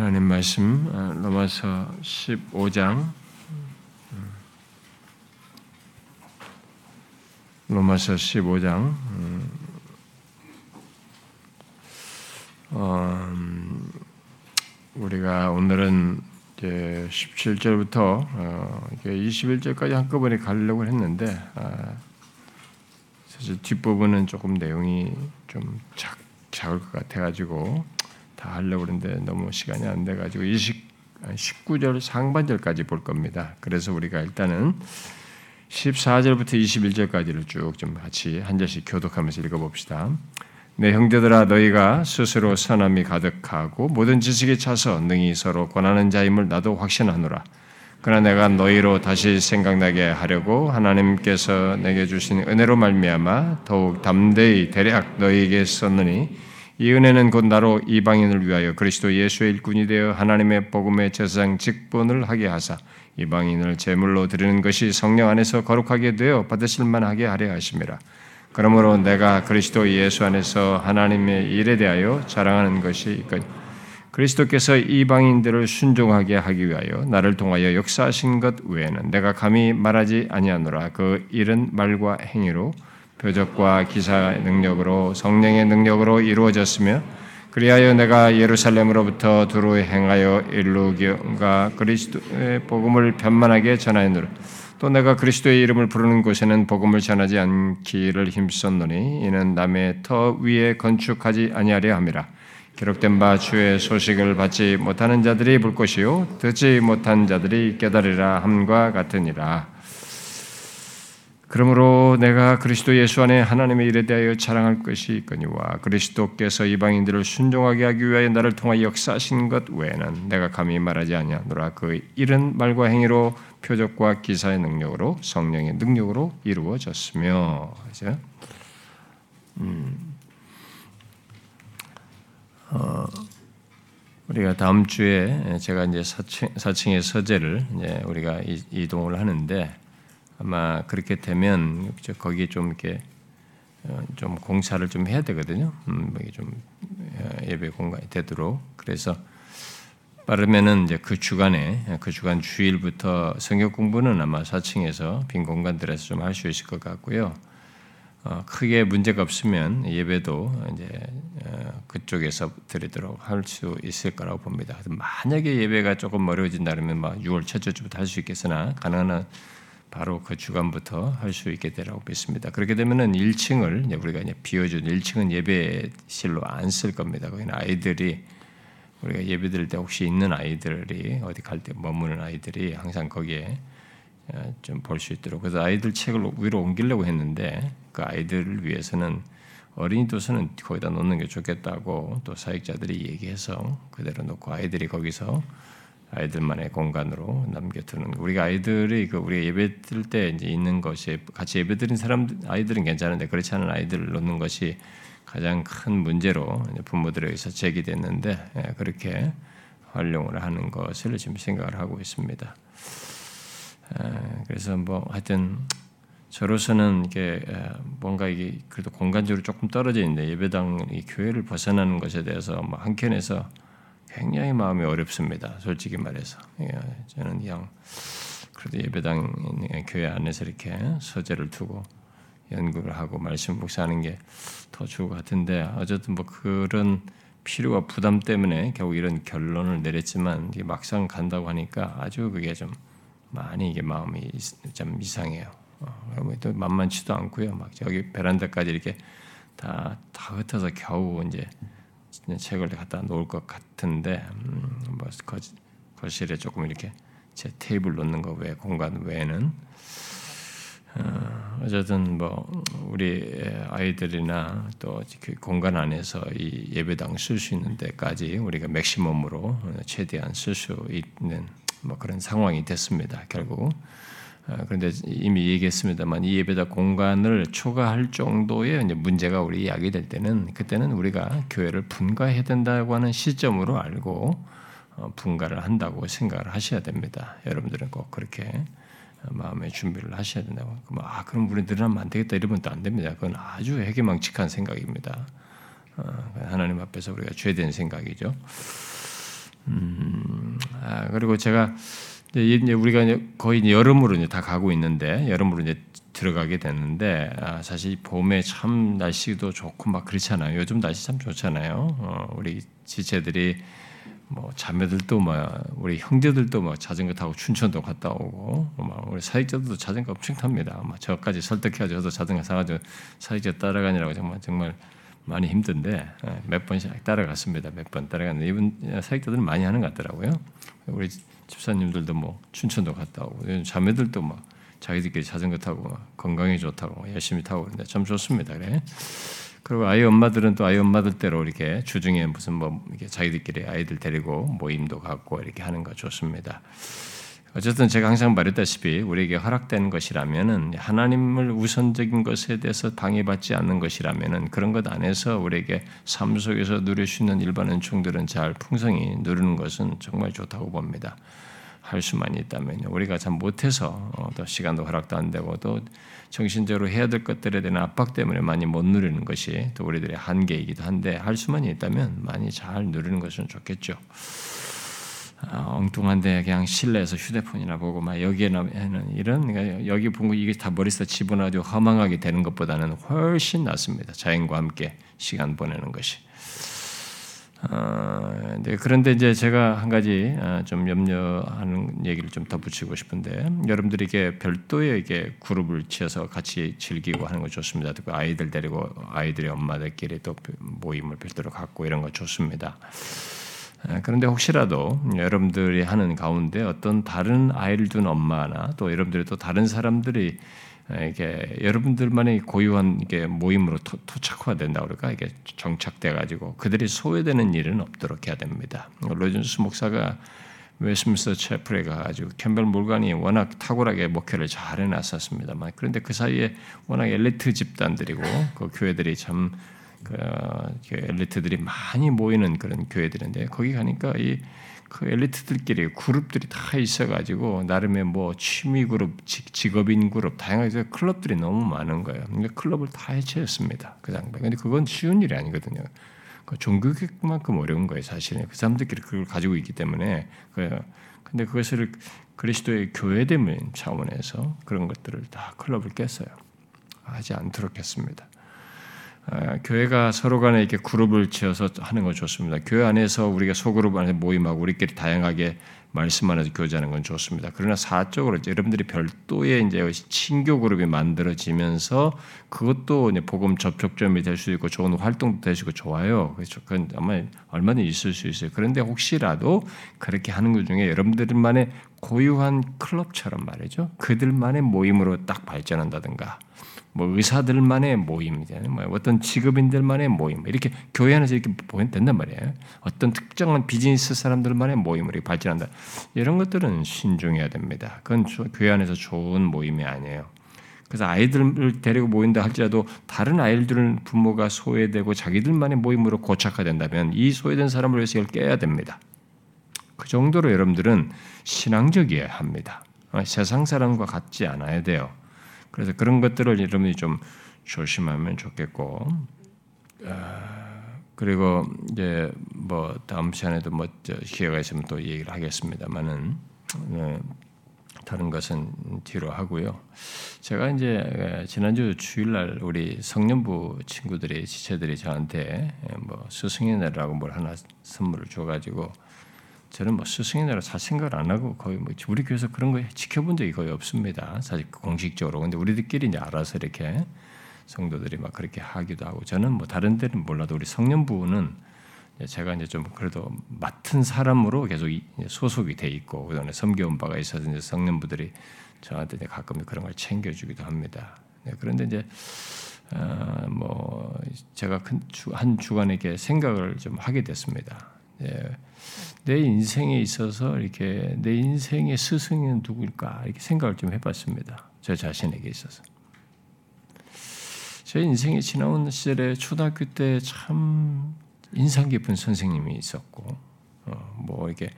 하나님 말씀 어, 로마서 15장. 로마서 15장. 어, 우리가 오늘은 이제 17절부터 어, 21절까지 한꺼번에 가려고 했는데 아, 사실 뒷부분은 조금 내용이 좀 작, 작을 것 같아가지고 다 하려고 그러는데 너무 시간이 안 돼가지고 20, 19절 상반절까지 볼 겁니다. 그래서 우리가 일단은 14절부터 21절까지를 쭉 좀 같이 한 절씩 교독하면서 읽어봅시다. 내 형제들아 너희가 스스로 선함이 가득하고 모든 지식에 차서 능히 서로 권하는 자임을 나도 확신하노라. 그러나 내가 너희로 다시 생각나게 하려고 하나님께서 내게 주신 은혜로 말미암아 더욱 담대히 대략 너희에게 썼느니 이 은혜는 곧 나로 이방인을 위하여 그리스도 예수의 일꾼이 되어 하나님의 복음의 제사장 직분을 하게 하사 이방인을 제물로 드리는 것이 성령 안에서 거룩하게 되어 받으실 만하게 하려 하심이라. 그러므로 내가 그리스도 예수 안에서 하나님의 일에 대하여 자랑하는 것이 있거니 그리스도께서 이방인들을 순종하게 하기 위하여 나를 통하여 역사하신 것 외에는 내가 감히 말하지 아니하노라. 그 일은 말과 행위로 표적과 기사의 능력으로 성령의 능력으로 이루어졌으며 그리하여 내가 예루살렘으로부터 두루 행하여 일루기가 그리스도의 복음을 편만하게 전하였노라. 또 내가 그리스도의 이름을 부르는 곳에는 복음을 전하지 않기를 힘썼노니 이는 남의 터 위에 건축하지 아니하려 함이라. 기록된 바 주의 소식을 받지 못하는 자들이 볼 것이요 듣지 못한 자들이 깨달으라 함과 같으니라. 그러므로 내가 그리스도 예수 안에 하나님의 일에 대하여 자랑할 것이 있거니와 그리스도께서 이방인들을 순종하게 하기 위하여 나를 통하여 역사하신 것 외에는 내가 감히 말하지 아니하노라 그 일은 말과 행위로 표적과 기사의 능력으로 성령의 능력으로 이루어졌으며 그죠? 음. 어, 우리가 다음 주에 제가 이제 4층, 4층의 서재를 이제 우리가 이동을 하는데 아마 그렇게 되면 거기에 좀 이렇게 어, 좀 공사를 좀 해야 되거든요. 음, 좀 어, 예배 공간이 되도록 그래서 빠르면은 이제 그 주간에 그 주간 주일부터 성경 공부는 아마 4층에서 빈 공간들에서 좀 할 수 있을 것 같고요. 어, 크게 문제가 없으면 예배도 이제 어, 그쪽에서 드리도록 할 수 있을 거라고 봅니다. 만약에 예배가 조금 어려워진다면 막 6월 첫째 주부터 할 수 있겠으나 가능한 바로 그 주간부터 할 수 있게 되라고 믿습니다. 그렇게 되면은 1층을 우리가 이제 비워준 1층은 예배실로 안 쓸 겁니다. 거기는 아이들이 우리가 예배 드릴 때 혹시 있는 아이들이 어디 갈 때 머무는 아이들이 항상 거기에 어, 좀볼 수 있도록 그래서 아이들 책을 위로 옮기려고 했는데 그 아이들을 위해서는 어린이 도서는 거기다 놓는 게 좋겠다고 또 사역자들이 얘기해서 그대로 놓고 아이들이 거기서 아이들만의 공간으로 남겨두는 우리가 아이들이 그 우리 예배 드릴 때 이제 있는 것이 같이 예배 드린 사람 아이들은 괜찮은데 그렇지 않은 아이들을 놓는 것이 가장 큰 문제로 부모들에 의해서 제기됐는데 예, 그렇게 활용을 하는 것을 지금 생각을 하고 있습니다. 그래서 뭐 하여튼 저로서는 이게 뭔가 이게 그래도 공간적으로 조금 떨어져 있는데 예배당 교회를 벗어나는 것에 대해서 뭐 한켠에서 굉장히 마음이 어렵습니다. 솔직히 말해서 예, 저는 그냥 그래도 예배당 교회 안에서 이렇게 서재를 두고 연구를 하고 말씀 묵상하는 게 더 좋을 것 같은데 어쨌든 뭐 그런 필요와 부담 때문에 결국 이런 결론을 내렸지만 막상 간다고 하니까 아주 그게 좀 많이 이게 마음이 좀 이상해요. 어, 또 만만치도 않고요. 막 저기 베란다까지 이렇게 다, 다 흩어서 겨우 이제 책을 갖다 놓을 것 같은데, 음, 뭐 거실에 조금 이렇게 제 테이블 놓는 거 외 공간 외에는 어, 어쨌든 뭐 우리 아이들이나 또 그 공간 안에서 이 예배당 쓸 수 있는 데까지 우리가 맥시멈으로 최대한 쓸 수 있는 뭐 그런 상황이 됐습니다. 결국 어, 그런데 이미 얘기했습니다만 이 예배당 공간을 초과할 정도의 문제가 우리 야기 될 때는 그때는 우리가 교회를 분가해야 된다고 하는 시점으로 알고 어, 분가를 한다고 생각을 하셔야 됩니다. 여러분들은 꼭 그렇게 마음의 준비를 하셔야 된다고. 아 그럼 우리 늘어나면 안 되겠다 이러면 또 안 됩니다. 그건 아주 해괴망측한 생각입니다. 어, 하나님 앞에서 우리가 죄된 생각이죠. 음. 아, 그리고 제가 이제 우리가 거의 여름으로 이제 다 가고 있는데 여름으로 이제 들어가게 됐는데 아, 사실 봄에 참 날씨도 좋고 막 그렇잖아요. 요즘 날씨 참 좋잖아요. 어, 우리 지체들이 뭐 자매들도 뭐 우리 형제들도 뭐 자전거 타고 춘천도 갔다 오고 뭐 우리 사역자들도 자전거 엄청 탑니다. 뭐 저까지 설득해가지고 저도 자전거 사가지고 사역자 따라가느라고 정말 정말 많이 힘든데 예, 몇 번씩 따라갔습니다. 몇 번 따라갔는데 이분 사역자들은 많이 하는 것 같더라고요. 우리 집사님들도 뭐 춘천도 갔다 오고 자매들도 뭐 자기들끼리 자전거 타고 건강에 좋다고 열심히 타고 그러는데 참 좋습니다. 그래. 그리고 아이 엄마들은 또 아이 엄마들대로 이렇게 주중에 무슨 뭐 이렇게 자기들끼리 아이들 데리고 모임도 갖고 이렇게 하는 거 좋습니다. 어쨌든 제가 항상 말했다시피 우리에게 허락된 것이라면은 하나님을 우선적인 것에 대해서 방해받지 않는 것이라면은 그런 것 안에서 우리에게 삶 속에서 누릴 수 있는 일반 은총들은 잘 풍성히 누리는 것은 정말 좋다고 봅니다. 할 수만 있다면요. 우리가 참 못해서 어, 또 시간도 허락도 안 되고 또 정신적으로 해야 될 것들에 대한 압박 때문에 많이 못 누리는 것이 또 우리들의 한계이기도 한데 할 수만 있다면 많이 잘 누리는 것은 좋겠죠. 아, 엉뚱한데 그냥 실내에서 휴대폰이나 보고 막 여기에는 이런 그러니까 여기 본 거 이게 다 머릿속에 집어넣어도 허망하게 되는 것보다는 훨씬 낫습니다. 자연과 함께 시간 보내는 것이. 어, 네, 그런데 이제 제가 한 가지 어, 좀 염려하는 얘기를 좀 덧붙이고 싶은데 여러분들에게 별도의 이게 그룹을 지어서 같이 즐기고 하는 거 좋습니다. 또 아이들 데리고 아이들의 엄마들끼리 또 모임을 별도로 갖고 이런 거 좋습니다. 어, 그런데 혹시라도 여러분들이 하는 가운데 어떤 다른 아이를 둔 엄마나 또 여러분들이 또 다른 사람들이 이게 여러분들만의 고유한 이게 모임으로 토, 착화된다 그럴까 이게 정착돼 가지고 그들이 소외되는 일은 없도록 해야 됩니다. 로이드 존스 목사가 웨스트민스터 채플에 가가지고 캠벨 몰간이 워낙 탁월하게 목회를 잘 해놨었습니다만 그런데 그 사이에 워낙 엘리트 집단들이고 그 교회들이 참 그 엘리트들이 많이 모이는 그런 교회들인데 거기 가니까 이 그 엘리트들끼리 그룹들이 다 있어가지고 나름의 뭐 취미 그룹, 직업인 그룹 다양하게 클럽들이 너무 많은 거예요. 그러니까 클럽을 다 해체했습니다. 그 장면. 근데 그건 쉬운 일이 아니거든요. 그 종교계만큼 어려운 거예요. 사실은 그 사람들끼리 그걸 가지고 있기 때문에. 그 근데 그것을 그리스도의 교회됨의 차원에서 그런 것들을 다 클럽을 깼어요. 하지 않도록 했습니다. 아, 교회가 서로 간에 이렇게 그룹을 지어서 하는 건 좋습니다. 교회 안에서 우리가 소그룹 안에 모임하고 우리끼리 다양하게 말씀 안에서 교제하는 건 좋습니다. 그러나 사적으로 여러분들이 별도의 이제 친교 그룹이 만들어지면서 그것도 이제 복음 접촉점이 될 수 있고 좋은 활동도 되시고 좋아요. 그건 아마 얼마든지 있을 수 있어요. 그런데 혹시라도 그렇게 하는 것 중에 여러분들만의 고유한 클럽처럼 말이죠. 그들만의 모임으로 딱 발전한다든가 뭐 의사들만의 모임이잖아요. 뭐 어떤 직업인들만의 모임 이렇게 교회 안에서 이렇게 보면 된단 말이에요. 어떤 특정한 비즈니스 사람들만의 모임으로 발전한다. 이런 것들은 신중해야 됩니다. 그건 교회 안에서 좋은 모임이 아니에요. 그래서 아이들을 데리고 모인다 할지라도 다른 아이들은 부모가 소외되고 자기들만의 모임으로 고착화된다면 이 소외된 사람을 위해서 이걸 깨야 됩니다. 그 정도로 여러분들은 신앙적이어야 합니다. 세상 사람과 같지 않아야 돼요. 그래서 그런 것들을 여러분이 좀 조심하면 좋겠고, 아, 그리고 이제 뭐 다음 시간에도 뭐 기회가 있으면 또 얘기를 하겠습니다만은 네, 다른 것은 뒤로 하고요. 제가 이제 지난주 주일날 우리 성년부 친구들이 지체들이 저한테 뭐 스승의 날이라고 뭘 하나 선물을 줘가지고 저는 뭐 스승이나라 잘 생각을 안 하고 거의 뭐 우리 교회에서 그런 거 지켜본 적이 거의 없습니다. 사실 공식적으로. 근데 우리들끼리 이제 알아서 이렇게 성도들이 막 그렇게 하기도 하고 저는 뭐 다른 데는 몰라도 우리 성년부는 제가 이제 좀 그래도 맡은 사람으로 계속 소속이 돼 있고 그다음에 섬겨온 바가 있어서 이제 성년부들이 저한테 이제 가끔 그런 걸 챙겨주기도 합니다. 네, 그런데 이제 어, 뭐 제가 한 주간에게 생각을 좀 하게 됐습니다. 예, 내 인생에 있어서 이렇게 내 인생의 스승은 누구일까 이렇게 생각을 좀 해봤습니다. 저 자신에게 있어서. 제 인생에 지나온 시절에 초등학교 때 참 인상 깊은 선생님이 있었고, 어, 뭐 이렇게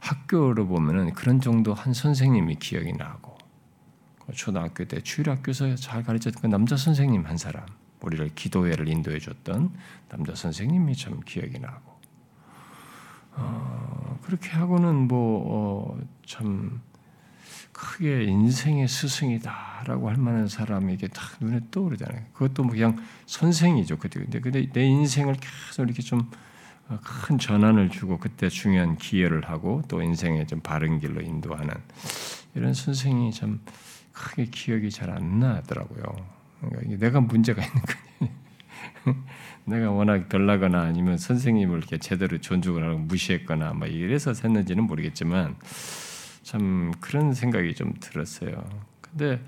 학교로 보면은 그런 정도 한 선생님이 기억이 나고, 초등학교 때 주일학교에서 잘 가르쳤던 그 남자 선생님 한 사람, 우리를 기도회를 인도해 줬던 남자 선생님이 참 기억이 나고, 어, 그렇게 하고는 뭐참 어, 크게 인생의 스승이다라고 할 만한 사람이 이게 딱 눈에 떠오르잖아요. 그것도 뭐 그냥 선생이죠. 그때 근데 근데 내 인생을 계속 이렇게 좀 큰 전환을 주고 그때 중요한 기여를 하고 또 인생의 좀 바른 길로 인도하는 이런 선생이 참 크게 기억이 잘 안 나더라고요. 그러니까 내가 문제가 있는 거니. 내가 워낙 덜나거나 아니면 선생님을 이렇게 제대로 존중을 하고 무시했거나 뭐 이래서 샜는지는 모르겠지만 참 그런 생각이 좀 들었어요. 근데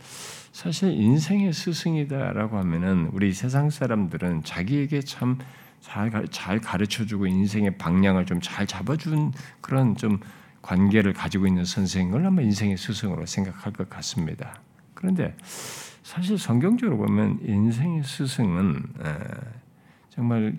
사실 인생의 스승이다라고 하면은 우리 세상 사람들은 자기에게 참 잘 잘 가르쳐 주고 인생의 방향을 좀 잘 잡아 준 그런 좀 관계를 가지고 있는 선생을 아마 인생의 스승으로 생각할 것 같습니다. 그런데 사실 성경적으로 보면 인생의 스승은 정말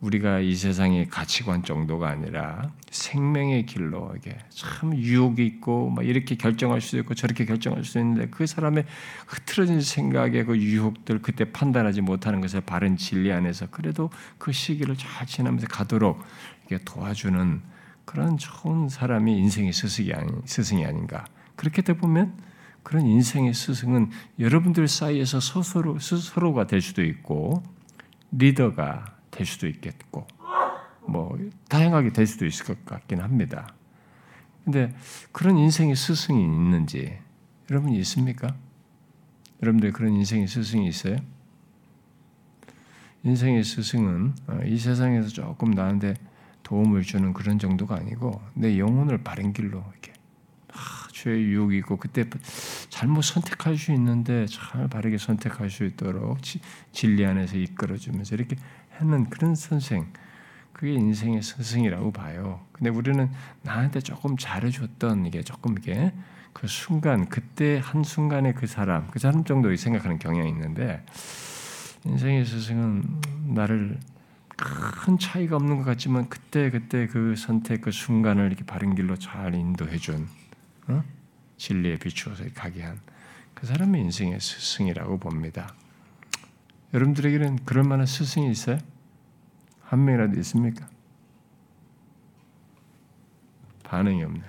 우리가 이 세상의 가치관 정도가 아니라 생명의 길로 이게 참 유혹이 있고 막 이렇게 결정할 수도 있고 저렇게 결정할 수도 있는데 그 사람의 흐트러진 생각의 그 유혹들 그때 판단하지 못하는 것을 바른 진리 안에서 그래도 그 시기를 잘 지나면서 가도록 이게 도와주는 그런 좋은 사람이 인생의 스승이 아닌 스승이 아닌가. 그렇게 되 보면 그런 인생의 스승은 여러분들 사이에서 스스로 스스로가 될 수도 있고 리더가 될 수도 있겠고 뭐 다양하게 될 수도 있을 것 같긴 합니다. 근데 그런 인생의 스승이 있는지 여러분 있습니까? 여러분들 그런 인생의 스승이 있어요? 인생의 스승은 어, 이 세상에서 조금 나한테 도움을 주는 그런 정도가 아니고 내 영혼을 바른 길로 이렇게 죄의 유혹이 있고 그때 잘못 선택할 수 있는데 잘 바르게 선택할 수 있도록 진리 안에서 이끌어주면서 이렇게 하는 그런 선생, 그게 인생의 스승이라고 봐요. 근데 우리는 나한테 조금 잘해줬던 이게 조금 이게 그 순간 그때 한 순간에 그 사람, 그 사람 정도 생각하는 경향이 있는데 인생의 스승은 나를 큰 차이가 없는 것 같지만 그때 그때 그 선택 그 순간을 이렇게 바른 길로 잘 인도해준 어? 진리에 비추어서 가게 한 그 사람이 인생의 스승이라고 봅니다. 여러분들에게는 그럴 만한 스승이 있어요? 한 명이라도 있습니까? 반응이 없네.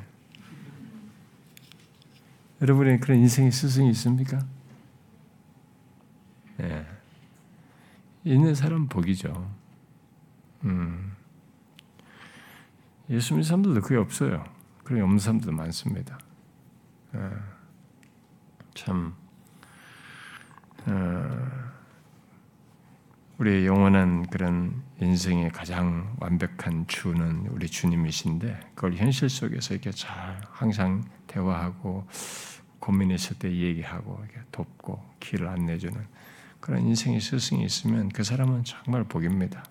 여러분의 그런 인생의 스승이 있습니까? 네. 있는 사람 복이죠. 음. 예수 믿는 사람들도 그게 없어요. 그런 없는 사람들도 많습니다. 네. 참, 어, 우리의 영원한 그런 인생의 가장 완벽한 주는 우리 주님이신데 그걸 현실 속에서 이렇게 잘 항상 대화하고 고민했을 때 얘기하고 돕고 길을 안내주는 그런 인생의 스승이 있으면 그 사람은 정말 복입니다.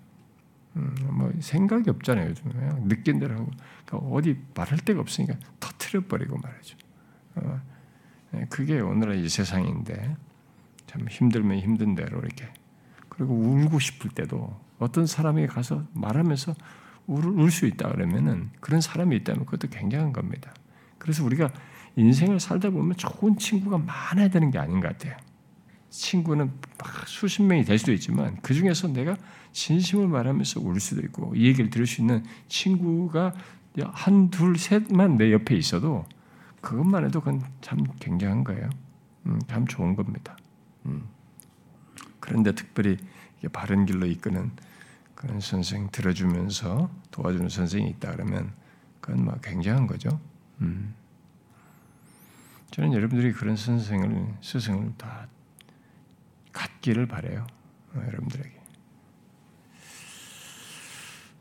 음, 뭐 생각이 없잖아요. 요즘 느낀 대로 하고 그러니까 어디 말할 데가 없으니까 터트려 버리고 말이죠. 어, 예, 그게 오늘의 이 세상인데 참 힘들면 힘든 대로 이렇게 그리고 울고 싶을 때도 어떤 사람이 가서 말하면서 울 수 있다 그러면은 그런 사람이 있다면 그것도 굉장한 겁니다. 그래서 우리가 인생을 살다 보면 좋은 친구가 많아야 되는 게 아닌 것 같아요. 친구는 수십 명이 될 수도 있지만 그 중에서 내가 진심을 말하면서 울 수도 있고 이 얘기를 들을 수 있는 친구가 한, 둘, 셋만 내 옆에 있어도 그것만 해도 그건 참 굉장한 거예요. 음, 참 좋은 겁니다. 음. 그런데 특별히 바른 길로 이끄는 그런 선생 들어주면서 도와주는 선생이 있다 그러면 그건 막뭐 굉장한 거죠. 음. 저는 여러분들이 그런 선생을 스승을 다 갖기를 바래요. 어, 여러분들에게.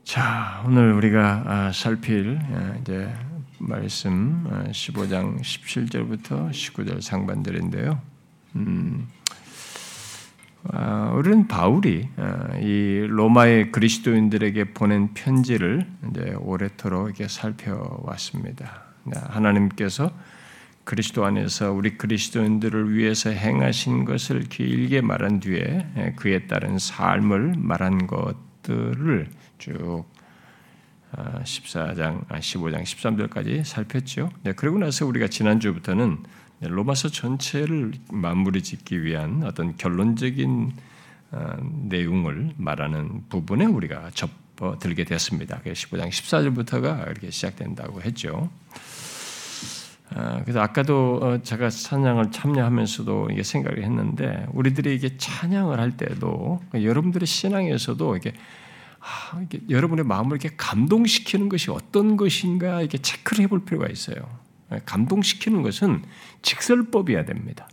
자, 오늘 우리가 아, 살필 아, 이제 말씀 15장 아, 17절부터 19절 상반절인데요. 음, 아, 우리는 바울이 아, 이 로마의 그리스도인들에게 보낸 편지를 이제 오래도록 이렇게 살펴왔습니다. 네, 하나님께서 그리스도 안에서 우리 그리스도인들을 위해서 행하신 것을 길게 말한 뒤에 예, 그에 따른 삶을 말한 것들을 쭉 14장, 15장, 13절까지 살폈죠. 네, 그러고 나서 우리가 지난주부터는 로마서 전체를 마무리 짓기 위한 어떤 결론적인 어, 내용을 말하는 부분에 우리가 접 들게 됐습니다. 15장 14절부터가 이렇게 시작된다고 했죠. 아, 그래서 아까도 어, 제가 찬양을 참여하면서도 이게 생각을 했는데 우리들이 이게 찬양을 할 때도 여러분들의 신앙에서도 이게 아, 이게 여러분의 마음을 이렇게 감동시키는 것이 어떤 것인가 이렇게 체크를 해볼 필요가 있어요. 예, 감동시키는 것은 직설법이어야 됩니다.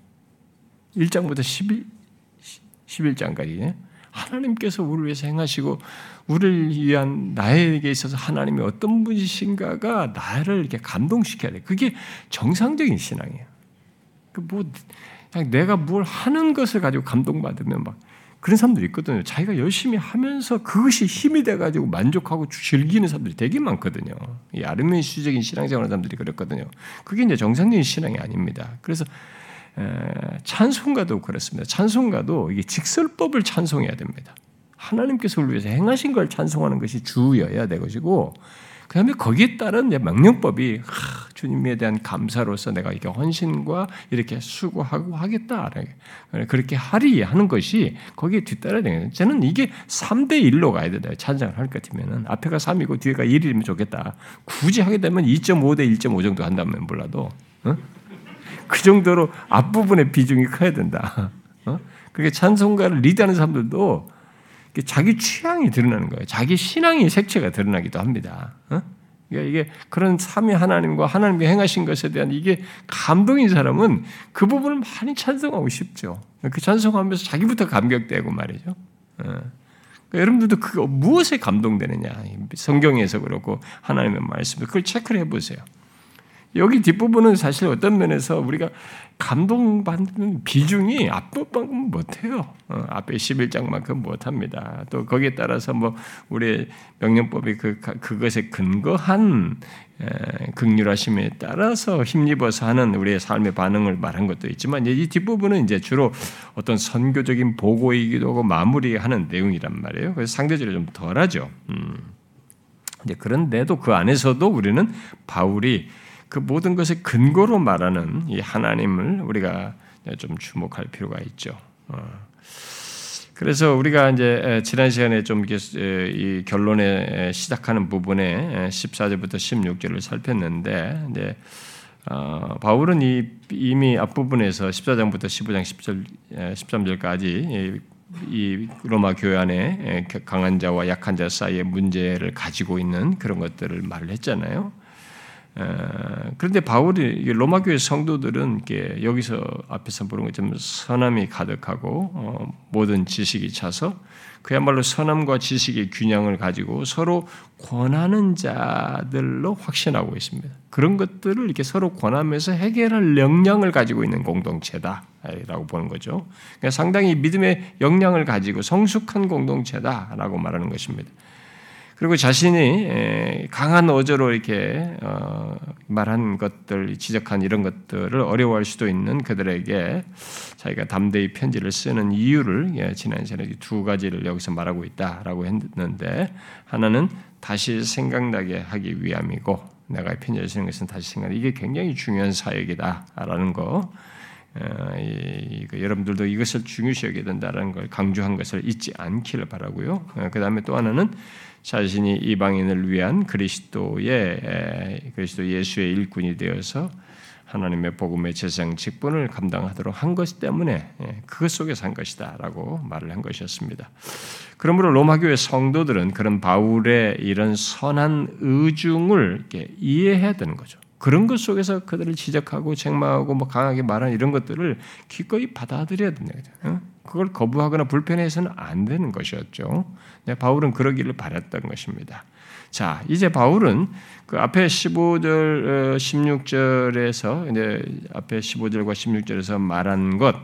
1장부터 11, 11장까지 하나님께서 우리를 위해서 행하시고 우리를 위한 나에게 있어서 하나님이 어떤 분이신가가 나를 이렇게 감동시켜야 돼. 그게 정상적인 신앙이에요. 그뭐 내가 뭘 하는 것을 가지고 감동받으면 막 그런 사람들이 있거든요. 자기가 열심히 하면서 그것이 힘이 돼가지고 만족하고 즐기는 사람들이 되게 많거든요. 이 아르메니스적인 신앙생활 하는 사람들이 그랬거든요. 그게 이제 정상적인 신앙이 아닙니다. 그래서 찬송가도 그렇습니다. 찬송가도 이게 직설법을 찬송해야 됩니다. 하나님께서 우리 위해서 행하신 걸 찬송하는 것이 주여야 되것이고 그 다음에 거기에 따른 명령법이 하, 주님에 대한 감사로서 내가 이렇게 헌신과 이렇게 수고하고 하겠다. 그렇게 하리 하는 것이 거기에 뒤따라야 되거든요. 저는 이게 3대 1로 가야 된다. 찬장을 할 것 같으면 앞에가 3이고 뒤에가 1이면 좋겠다. 굳이 하게 되면 2.5대 1.5 정도 한다면 몰라도 어? 그 정도로 앞부분의 비중이 커야 된다. 어? 그게 찬송가를 리드하는 사람들도 자기 취향이 드러나는 거예요. 자기 신앙의 색채가 드러나기도 합니다. 어? 그러니까 이게 그런 삼위 하나님과 하나님께 행하신 것에 대한 이게 감동인 사람은 그 부분을 많이 찬송하고 싶죠. 그 찬송하면서 자기부터 감격되고 말이죠. 어. 그러니까 여러분들도 그 무엇에 감동되느냐 성경에서 그렇고 하나님의 말씀 그걸 체크를 해보세요. 여기 뒷부분은 사실 어떤 면에서 우리가 감동받는 비중이 앞부분만큼 못해요. 어, 앞에 11장만큼 못합니다. 또 거기에 따라서 뭐 우리 명령법이 그, 그것에 근거한 극률하심에 따라서 힘입어서 하는 우리의 삶의 반응을 말한 것도 있지만 이 뒷부분은 이제 주로 어떤 선교적인 보고이기도 하고 마무리하는 내용이란 말이에요. 그래서 상대적으로 좀 덜하죠. 음. 그런데도 그 안에서도 우리는 바울이 그 모든 것의 근거로 말하는 이 하나님을 우리가 좀 주목할 필요가 있죠. 어. 그래서 우리가 이제 지난 시간에 좀 이 결론에 시작하는 부분에 14절부터 16절을 살폈는데 이제 어, 바울은 이, 이미 앞부분에서 14장부터 15장 10절 13절까지 이 로마 교회 안에 강한 자와 약한 자 사이의 문제를 가지고 있는 그런 것들을 말을 했잖아요. 그런데 바울이 로마 교회 성도들은 여기서 앞에서 보는 것처럼 선함이 가득하고 어, 모든 지식이 차서 그야말로 선함과 지식의 균형을 가지고 서로 권하는 자들로 확신하고 있습니다. 그런 것들을 이렇게 서로 권하면서 해결할 역량을 가지고 있는 공동체다라고 보는 거죠. 그러니까 상당히 믿음의 역량을 가지고 성숙한 공동체다라고 말하는 것입니다. 그리고 자신이 강한 어조로 이렇게 어, 말한 것들, 지적한 이런 것들을 어려워할 수도 있는 그들에게 자기가 담대히 편지를 쓰는 이유를 예, 지난 시간에 두 가지를 여기서 말하고 있다라고 했는데 하나는 다시 생각나게 하기 위함이고 내가 편지를 쓰는 것은 다시 생각. 이게 굉장히 중요한 사역이다라는 거. 어, 여러분들도 이것을 중요시 여겨야 된다는 걸 강조한 것을 잊지 않기를 바라고요. 어, 그 다음에 또 하나는 자신이 이방인을 위한 그리스도의 그리스도 예수의 일꾼이 되어서 하나님의 복음의 재상 직분을 감당하도록 한 것 때문에 예, 그것 속에서 한 것이다라고 말을 한 것이었습니다. 그러므로 로마 교회 성도들은 그런 바울의 이런 선한 의중을 이해해야 되는 거죠. 그런 것 속에서 그들을 지적하고 책망하고 뭐 강하게 말하는 이런 것들을 기꺼이 받아들여야 된다. 그걸 거부하거나 불편해서는 안 되는 것이었죠. 네, 바울은 그러기를 바랐던 것입니다. 자, 이제 바울은 그 앞에 15절, 16절에서 어, 이제 앞에 15절과 16절에서 말한 것,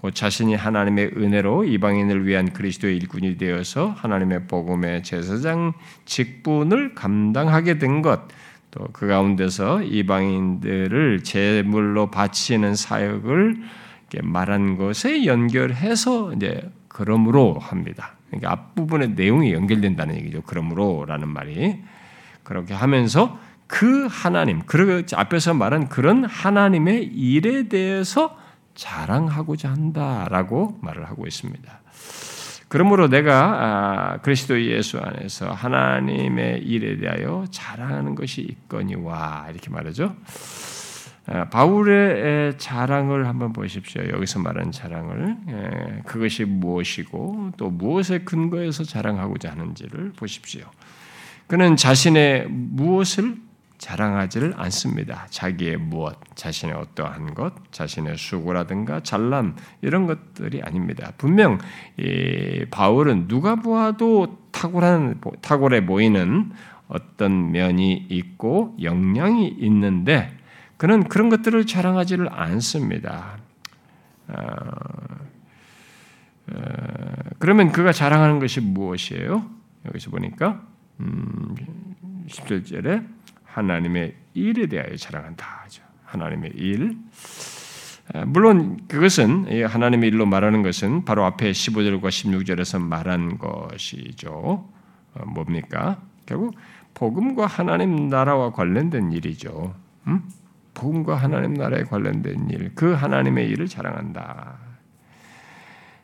그 자신이 하나님의 은혜로 이방인을 위한 그리스도의 일꾼이 되어서 하나님의 복음의 제사장 직분을 감당하게 된 것, 또 그 가운데서 이방인들을 제물로 바치는 사역을 말한 것에 연결해서 이제 그러므로 합니다. 그러니까 앞부분의 내용이 연결된다는 얘기죠. 그러므로라는 말이 그렇게 하면서 그 하나님, 그 앞에서 말한 그런 하나님의 일에 대해서 자랑하고자 한다라고 말을 하고 있습니다. 그러므로 내가 아, 그리스도 예수 안에서 하나님의 일에 대하여 자랑하는 것이 있거니와 이렇게 말하죠. 아, 바울의 자랑을 한번 보십시오. 여기서 말하는 자랑을 예, 그것이 무엇이고 또 무엇에 근거해서 자랑하고자 하는지를 보십시오. 그는 자신의 무엇을 자랑하지를 않습니다. 자기의 무엇, 자신의 어떠한 것, 자신의 수고라든가 잘남 이런 것들이 아닙니다. 분명 바울은 누가 보아도 탁월한 탁월해 보이는 어떤 면이 있고 역량이 있는데 그는 그런 것들을 자랑하지를 않습니다. 어, 어, 그러면 그가 자랑하는 것이 무엇이에요? 여기서 보니까 음, 17절에 하나님의 일에 대하여 자랑한다 하죠. 하나님의 일. 물론 그것은 하나님의 일로 말하는 것은 바로 앞에 15절과 16절에서 말한 것이죠. 어, 뭡니까? 결국 복음과 하나님 나라와 관련된 일이죠. 음? 복음과 하나님 나라에 관련된 일, 그 하나님의 일을 자랑한다.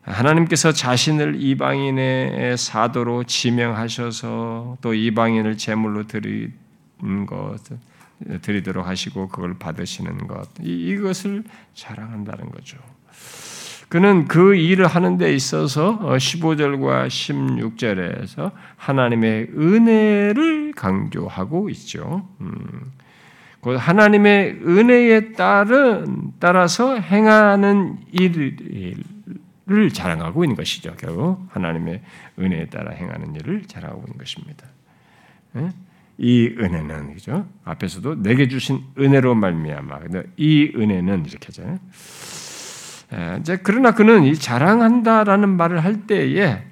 하나님께서 자신을 이방인의 사도로 지명하셔서 또 이방인을 제물로 드리 것 드리도록 하시고 그걸 받으시는 것 이것을 자랑한다는 거죠. 그는 그 일을 하는 데 있어서 15절과 어, 16절에서 하나님의 은혜를 강조하고 있죠. 음. 하나님의 은혜에 따른 따라서 행하는 일을 자랑하고 있는 것이죠. 결국 하나님의 은혜에 따라 행하는 일을 자랑하고 있는 것입니다. 예? 이 은혜는 그죠? 앞에서도 내게 주신 은혜로 말미암아. 이 은혜는 이렇게 하잖아요. 이제 그러나 그는 이 자랑한다라는 말을 할 때에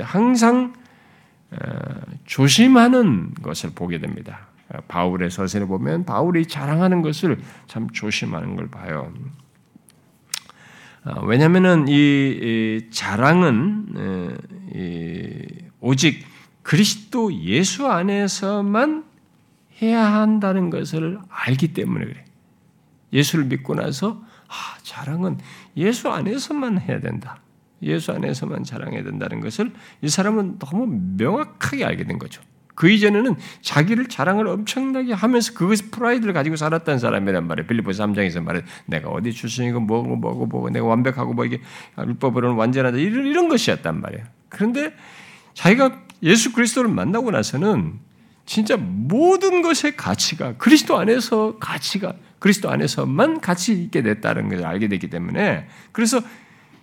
항상 조심하는 것을 보게 됩니다. 바울의 서신을 보면 바울이 자랑하는 것을 참 조심하는 걸 봐요. 어, 왜냐하면은 이 자랑은 오직 그리스도 예수 안에서만 해야 한다는 것을 알기 때문에 그래. 예수를 믿고 나서 아, 자랑은 예수 안에서만 해야 된다. 예수 안에서만 자랑해야 된다는 것을 이 사람은 너무 명확하게 알게 된 거죠. 그 이전에는 자기를 자랑을 엄청나게 하면서 그것이 프라이드를 가지고 살았던 사람이란 말이에요. 빌리포 3장에서 말해 내가 어디 출신이고 뭐고 뭐고 뭐고 내가 완벽하고 뭐 이게 율법으로는 완전하다 이런 이런 것이었단 말이에요. 그런데 자기가 예수 그리스도를 만나고 나서는 진짜 모든 것의 가치가 그리스도 안에서 가치가 그리스도 안에서만 가치 있게 됐다는 것을 알게 됐기 때문에 그래서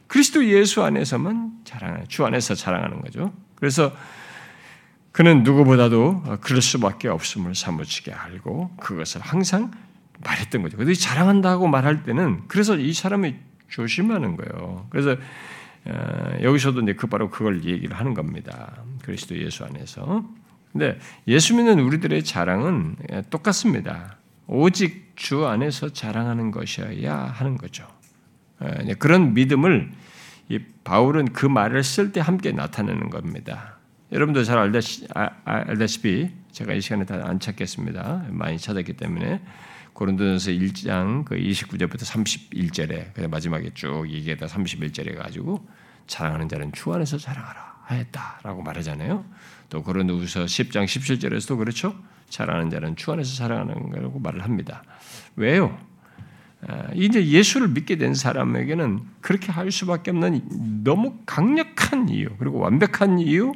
그리스도 예수 안에서만 자랑하는 주 안에서 자랑하는 거죠. 그래서 그는 누구보다도 그럴 수밖에 없음을 사무치게 알고 그것을 항상 말했던 거죠. 그래서 자랑한다고 말할 때는 그래서 이 사람이 조심하는 거예요. 그래서 어, 여기서도 이제 그 바로 그걸 얘기를 하는 겁니다. 그리스도 예수 안에서. 근데 예수 믿는 우리들의 자랑은 똑같습니다. 오직 주 안에서 자랑하는 것이어야 하는 거죠. 어, 그런 믿음을 바울은 그 말을 쓸 때 함께 나타내는 겁니다. 여러분도 잘 알다시, 아, 알다시피 제가 이 시간에 다 안 찾겠습니다. 많이 찾았기 때문에 고린도전서 1장 그 29절부터 31절에 마지막에 쭉 얘기하다 31절에 가지고 자랑하는 자는 주 안에서 자랑하라 하였다라고 말하잖아요. 또 고린도후서 10장 17절에서도 그렇죠. 자랑하는 자는 주 안에서 자랑하는 거라고 말을 합니다. 왜요? 아, 이제 예수를 믿게 된 사람에게는 그렇게 할 수밖에 없는 너무 강력한 이유 그리고 완벽한 이유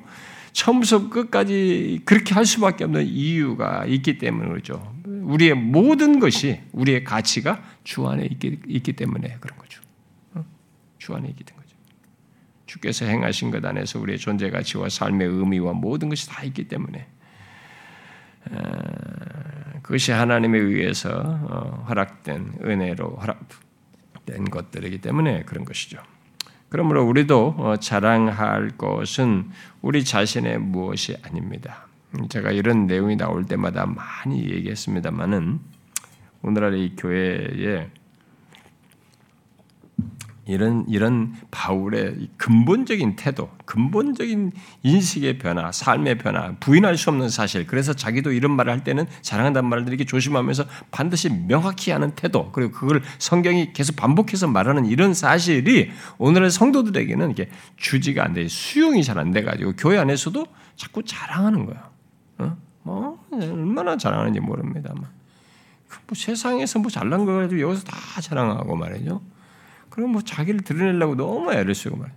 처음부터 끝까지 그렇게 할 수밖에 없는 이유가 있기 때문에 그렇죠. 우리의 모든 것이 우리의 가치가 주 안에 있기, 있기 때문에 그런 거죠. 어? 주 안에 있기 때문에. 주께서 행하신 것 안에서 우리의 존재 가치와 삶의 의미와 모든 것이 다 있기 때문에 그것이 하나님에 의해서 어, 허락된 은혜로 허락된 것들이기 때문에 그런 것이죠. 그러므로 우리도 어, 자랑할 것은 우리 자신의 무엇이 아닙니다. 제가 이런 내용이 나올 때마다 많이 얘기했습니다만은 오늘날 이 교회에 이런 이런 바울의 근본적인 태도, 근본적인 인식의 변화, 삶의 변화, 부인할 수 없는 사실. 그래서 자기도 이런 말을 할 때는 자랑한다는 말을 이렇게 조심하면서 반드시 명확히 하는 태도, 그리고 그걸 성경이 계속 반복해서 말하는 이런 사실이 오늘의 성도들에게는 이게 주지가 안 돼, 수용이 잘 안 돼 가지고 교회 안에서도 자꾸 자랑하는 거야. 어? 뭐 얼마나 자랑하는지 모릅니다. 뭐 세상에서 뭐 잘난 거 가지고 여기서 다 자랑하고 말이죠. 그럼 뭐 자기를 드러내려고 너무 애를 쓰고 말이야.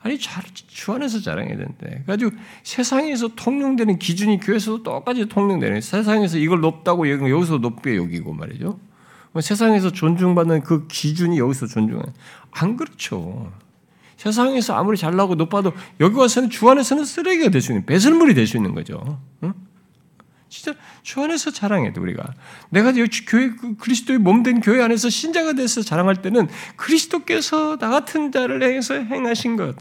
아니 주 안에서 자랑해야 되는데. 그래가지고 세상에서 통용되는 기준이 교회에서도 똑같이 통용되는. 세상에서 이걸 높다고 여기서 높게 여기고 말이죠. 뭐 세상에서 존중받는 그 기준이 여기서 존중해. 안 그렇죠. 세상에서 아무리 잘나고 높아도 여기 와서는 주 안에서는 쓰레기가 될 수 있는 배설물이 될 수 있는 거죠. 응? 진짜 주 안에서 자랑해도 우리가 내가 교회 그 그리스도의 몸 된 교회 안에서 신자가 돼서 자랑할 때는 그리스도께서 나 같은 자를 행해서 행하신 것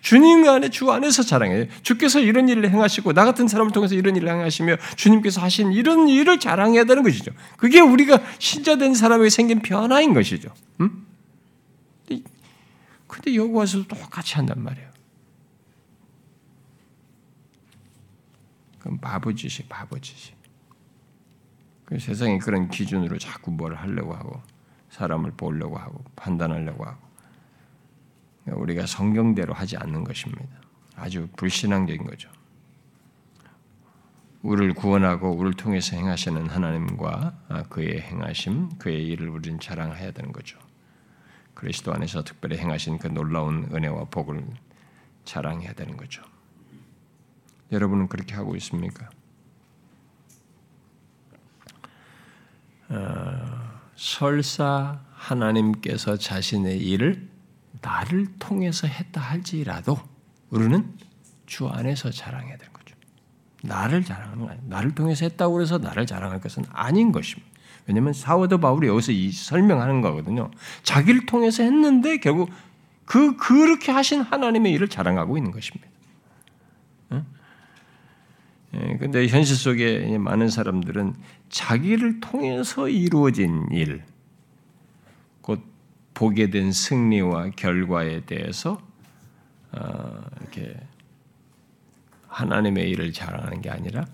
주님 안에 주 안에서 자랑해 주께서 이런 일을 행하시고 나 같은 사람을 통해서 이런 일을 행하시며 주님께서 하신 이런 일을 자랑해야 되는 것이죠. 그게 우리가 신자 된 사람에게 생긴 변화인 것이죠. 음? 근데 여기 와서 똑같이 한단 말이에요. 그럼 바보짓이 바보짓이. 그 세상이 그런 기준으로 자꾸 뭘 하려고 하고 사람을 보려고 하고 판단하려고 하고 우리가 성경대로 하지 않는 것입니다. 아주 불신앙적인 거죠. 우리를 구원하고 우리를 통해서 행하시는 하나님과 그의 행하심, 그의 일을 우리는 자랑해야 되는 거죠. 그리스도 안에서 특별히 행하신 그 놀라운 은혜와 복을 자랑해야 되는 거죠. 여러분은 그렇게 하고 있습니까? 어, 설사 하나님께서 자신의 일을 나를 통해서 했다 할지라도 우리는 주 안에서 자랑해야 되는 거죠. 나를 자랑하는 거아요 나를 통해서 했다고 해서 나를 자랑할 것은 아닌 것입니다. 왜냐하면 사워더 바울이 여기서 이 설명하는 거거든요. 자기를 통해서 했는데 결국 그 그렇게 하신 하나님의 일을 자랑하고 있는 것입니다. 예, 근데 현실 속에 많은 사람들은 자기를 통해서 이루어진 일, 곧 보게 된 승리와 결과에 대해서 어, 이렇게 하나님의 일을 자랑하는 게 아니라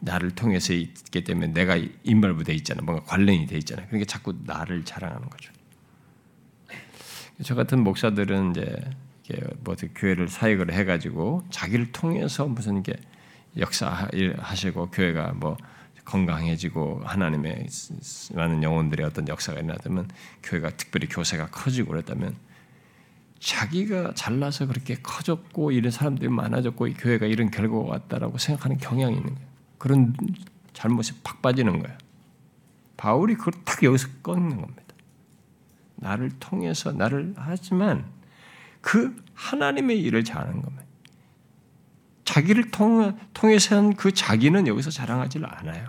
나를 통해서 있기 때문에 내가 인발부돼 있잖아, 뭔가 관련이 돼 있잖아. 그러니까 자꾸 나를 자랑하는 거죠. 저 같은 목사들은 이제 뭐 교회를 사역을 해가지고 자기를 통해서 무슨 게 역사하시고 교회가 뭐 건강해지고 하나님의 많은 영혼들의 어떤 역사가 일어나면 교회가 특별히 교세가 커지고 그랬다면 자기가 잘나서 그렇게 커졌고 이런 사람들이 많아졌고 교회가 이런 결과가 왔다라고 생각하는 경향이 있는 거예요. 그런 잘못이 팍 빠지는 거예요. 바울이 그걸 딱 여기서 끊는 겁니다. 나를 통해서 나를 하지만 그 하나님의 일을 잘하는 겁니다. 자기를 통해서 한 그 자기는 여기서 자랑하지 않아요.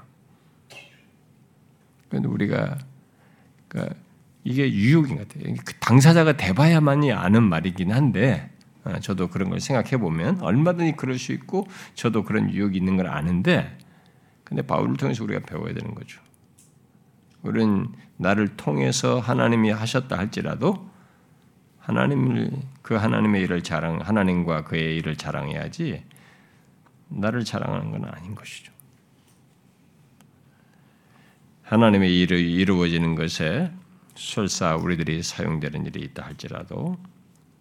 그런데 우리가 그러니까 이게 유혹인 것 같아요. 그 당사자가 돼봐야만이 아는 말이긴 한데 어, 저도 그런 걸 생각해 보면 얼마든지 그럴 수 있고 저도 그런 유혹이 있는 걸 아는데 근데 바울을 통해서 우리가 배워야 되는 거죠. 우리는 나를 통해서 하나님이 하셨다 할지라도 하나님을 그 하나님의 일을 자랑 하나님과 그의 일을 자랑해야지 나를 자랑하는 건 아닌 것이죠. 하나님의 일이 이루어지는 것에 설사 우리들이 사용되는 일이 있다 할지라도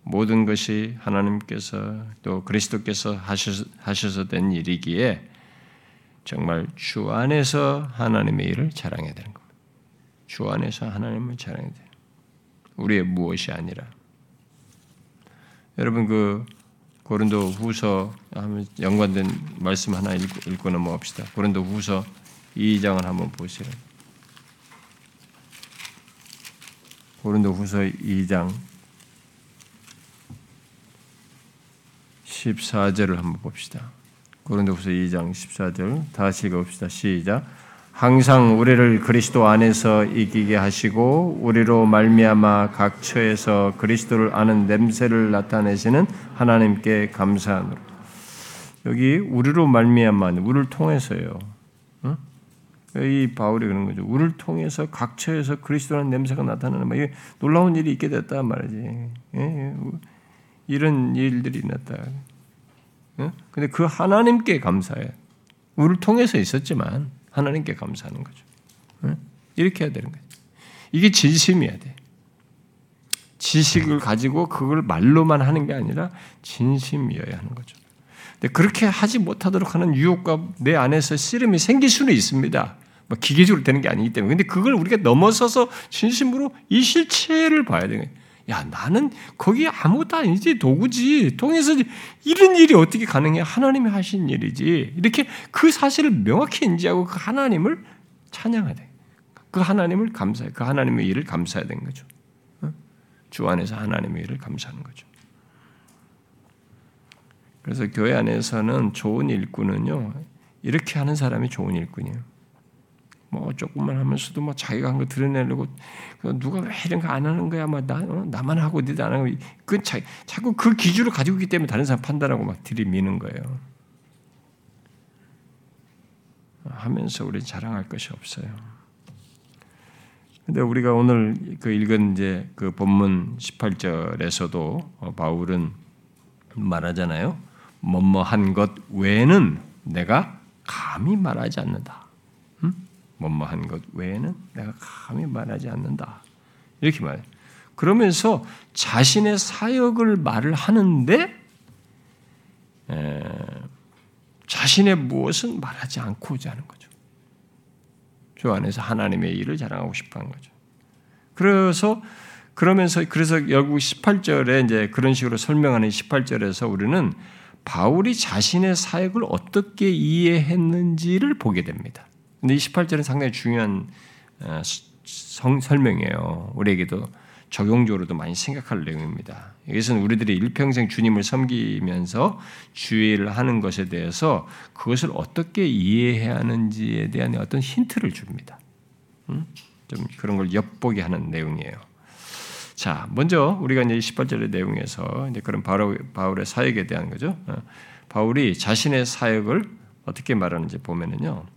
모든 것이 하나님께서 또 그리스도께서 하셔서 된 일이기에 정말 주 안에서 하나님의 일을 자랑해야 되는 겁니다. 주 안에서 하나님을 자랑해야 돼요. 우리의 무엇이 아니라. 여러분 그 고린도 후서 하면 연관된 말씀 하나 읽고, 읽고 넘어갑시다. 고린도 후서 2장을 한번 보시요 고린도 후서 2장 14절을 한번 봅시다. 고린도 후서 2장 14절 다시 읽어봅시다. 시작. 항상 우리를 그리스도 안에서 이기게 하시고 우리로 말미암아 각 처에서 그리스도를 아는 냄새를 나타내시는 하나님께 감사하노라. 여기 우리로 말미암아 우리를 통해서요. 응? 이 바울이 그런 거죠. 우리를 통해서 각 처에서 그리스도라는 냄새가 나타나는 막 놀라운 일이 있게 됐다 말이지. 예, 예. 이런 일들이 났다. 예? 근데 그 하나님께 감사해. 우리를 통해서 있었지만 하나님께 감사하는 거죠. 예? 이렇게 해야 되는 거죠. 이게 진심이어야 돼. 지식을 가지고 그걸 말로만 하는 게 아니라 진심이어야 하는 거죠. 근데 그렇게 하지 못하도록 하는 유혹과 내 안에서 씨름이 생길 수는 있습니다. 뭐 기계적으로 되는 게 아니기 때문에. 근데 그걸 우리가 넘어서서 진심으로 이 실체를 봐야 되는 거예요. 야, 나는 거기 아무것도 아니지, 도구지. 통해서 이런 일이 어떻게 가능해? 하나님이 하신 일이지. 이렇게 그 사실을 명확히 인지하고 그 하나님을 돼. 그 하나님을 감사해. 그 하나님의 일을 감사해야 되는 거죠. 주 안에서 하나님의 일을 감사하는 거죠. 그래서 교회 안에서는 좋은 일꾼은요, 이렇게 하는 사람이 좋은 일꾼이에요. 뭐 조금만 하면서도 뭐 자기가 한 거 드러내려고 누가 왜 이런 거 안 하는 거야? 막 나, 어? 나만 하고 니도 안 하고 그 자, 자꾸 그 기준을 가지고 있기 때문에 다른 사람 판단하고 막 들이미는 거예요. 하면서 우리 자랑할 것이 없어요. 근데 우리가 오늘 그 읽은 이제 그 본문 18절에서도 어, 바울은 말하잖아요. 뭐뭐한 것 외에는 내가 감히 말하지 않는다. 음? 뭐뭐한 것 외에는 내가 감히 말하지 않는다. 이렇게 말해. 그러면서 자신의 사역을 말을 하는데 에, 자신의 무엇은 말하지 않고자 하는 거죠. 주 안에서 하나님의 일을 자랑하고 싶어 하는 거죠. 그래서 그러면서 그래서 결국 18절에 이제 그런 식으로 설명하는 18절에서 우리는 바울이 자신의 사역을 어떻게 이해했는지를 보게 됩니다. 근데 이 18절은 상당히 중요한 어, 성, 설명이에요. 우리에게도 적용적으로도 많이 생각할 내용입니다. 이것은 우리들이 일평생 주님을 섬기면서 주의를 하는 것에 대해서 그것을 어떻게 이해해야 하는지에 대한 어떤 힌트를 줍니다. 음? 좀 그런 걸 엿보게 하는 내용이에요. 자, 먼저 우리가 이제 18절의 내용에서 이제 그런 바울, 바울의 사역에 대한 거죠. 어, 바울이 자신의 사역을 어떻게 말하는지 보면은요.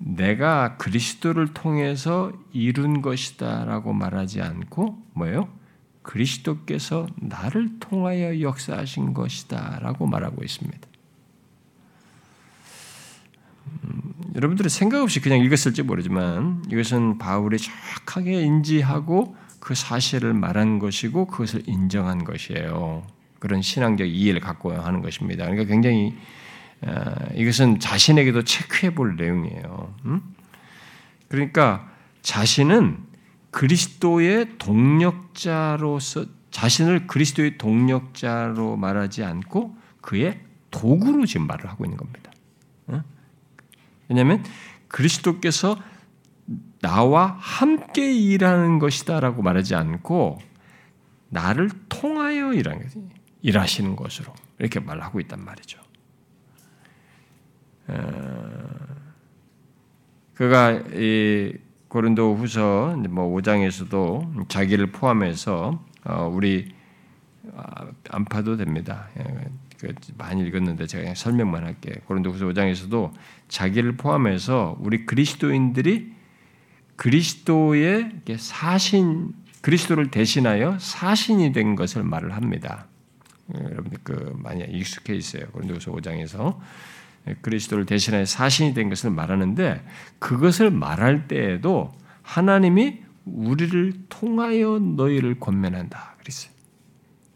내가 그리스도를 통해서 이룬 것이다라고 말하지 않고 뭐예요? 그리스도께서 나를 통하여 역사하신 것이다라고 말하고 있습니다. 음, 여러분들이 생각 없이 그냥 읽었을지 모르지만 이것은 바울이 정확하게 인지하고 그 사실을 말한 것이고 그것을 인정한 것이에요. 그런 신앙적 이해를 갖고 하는 것입니다. 그러니까 굉장히 어, 이것은 자신에게도 체크해 볼 내용이에요. 음? 그러니까 자신은 그리스도의 동력자로서 자신을 그리스도의 동력자로 말하지 않고 그의 도구로 지금 말을 하고 있는 겁니다. 어? 왜냐하면 그리스도께서 나와 함께 일하는 것이다라고 말하지 않고 나를 통하여 일하시는 것으로 이렇게 말하고 있단 말이죠. 그가 이 고린도 후서 뭐 5장에서도 자기를 포함해서 어, 우리 아, 안 파도 됩니다. 예, 그 많이 읽었는데 제가 그냥 설명만 할게. 고린도후서 5장에서도 자기를 포함해서 우리 그리스도인들이 그리스도의 사신 그리스도를 대신하여 사신이 된 것을 말을 합니다. 예, 여러분들 그 많이 익숙해 있어요. 고린도후서 5장에서 그리스도를 대신하여 사신이 된 것을 말하는데 그것을 말할 때에도 하나님이 우리를 통하여 너희를 권면한다. 그랬어요.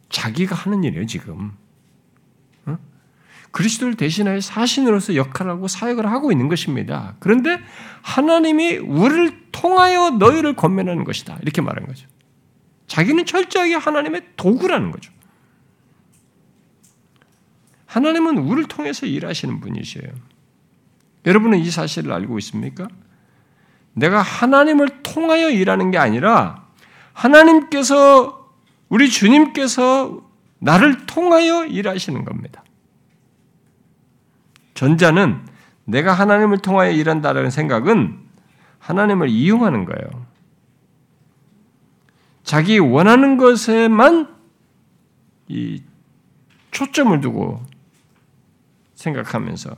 자기가 하는 일이에요, 지금. 어? 그리스도를 대신하여 사신으로서 역할하고 사역을 하고 있는 것입니다. 그런데 하나님이 우리를 통하여 너희를 권면하는 것이다. 이렇게 말한 거죠. 자기는 철저하게 하나님의 도구라는 거죠. 하나님은 우리를 통해서 일하시는 분이세요. 여러분은 이 사실을 알고 있습니까? 내가 하나님을 통하여 일하는 게 아니라 하나님께서 우리 주님께서 나를 통하여 일하시는 겁니다. 전자는 내가 하나님을 통하여 일한다는 생각은 하나님을 이용하는 거예요. 자기 원하는 것에만 이 초점을 두고 생각하면서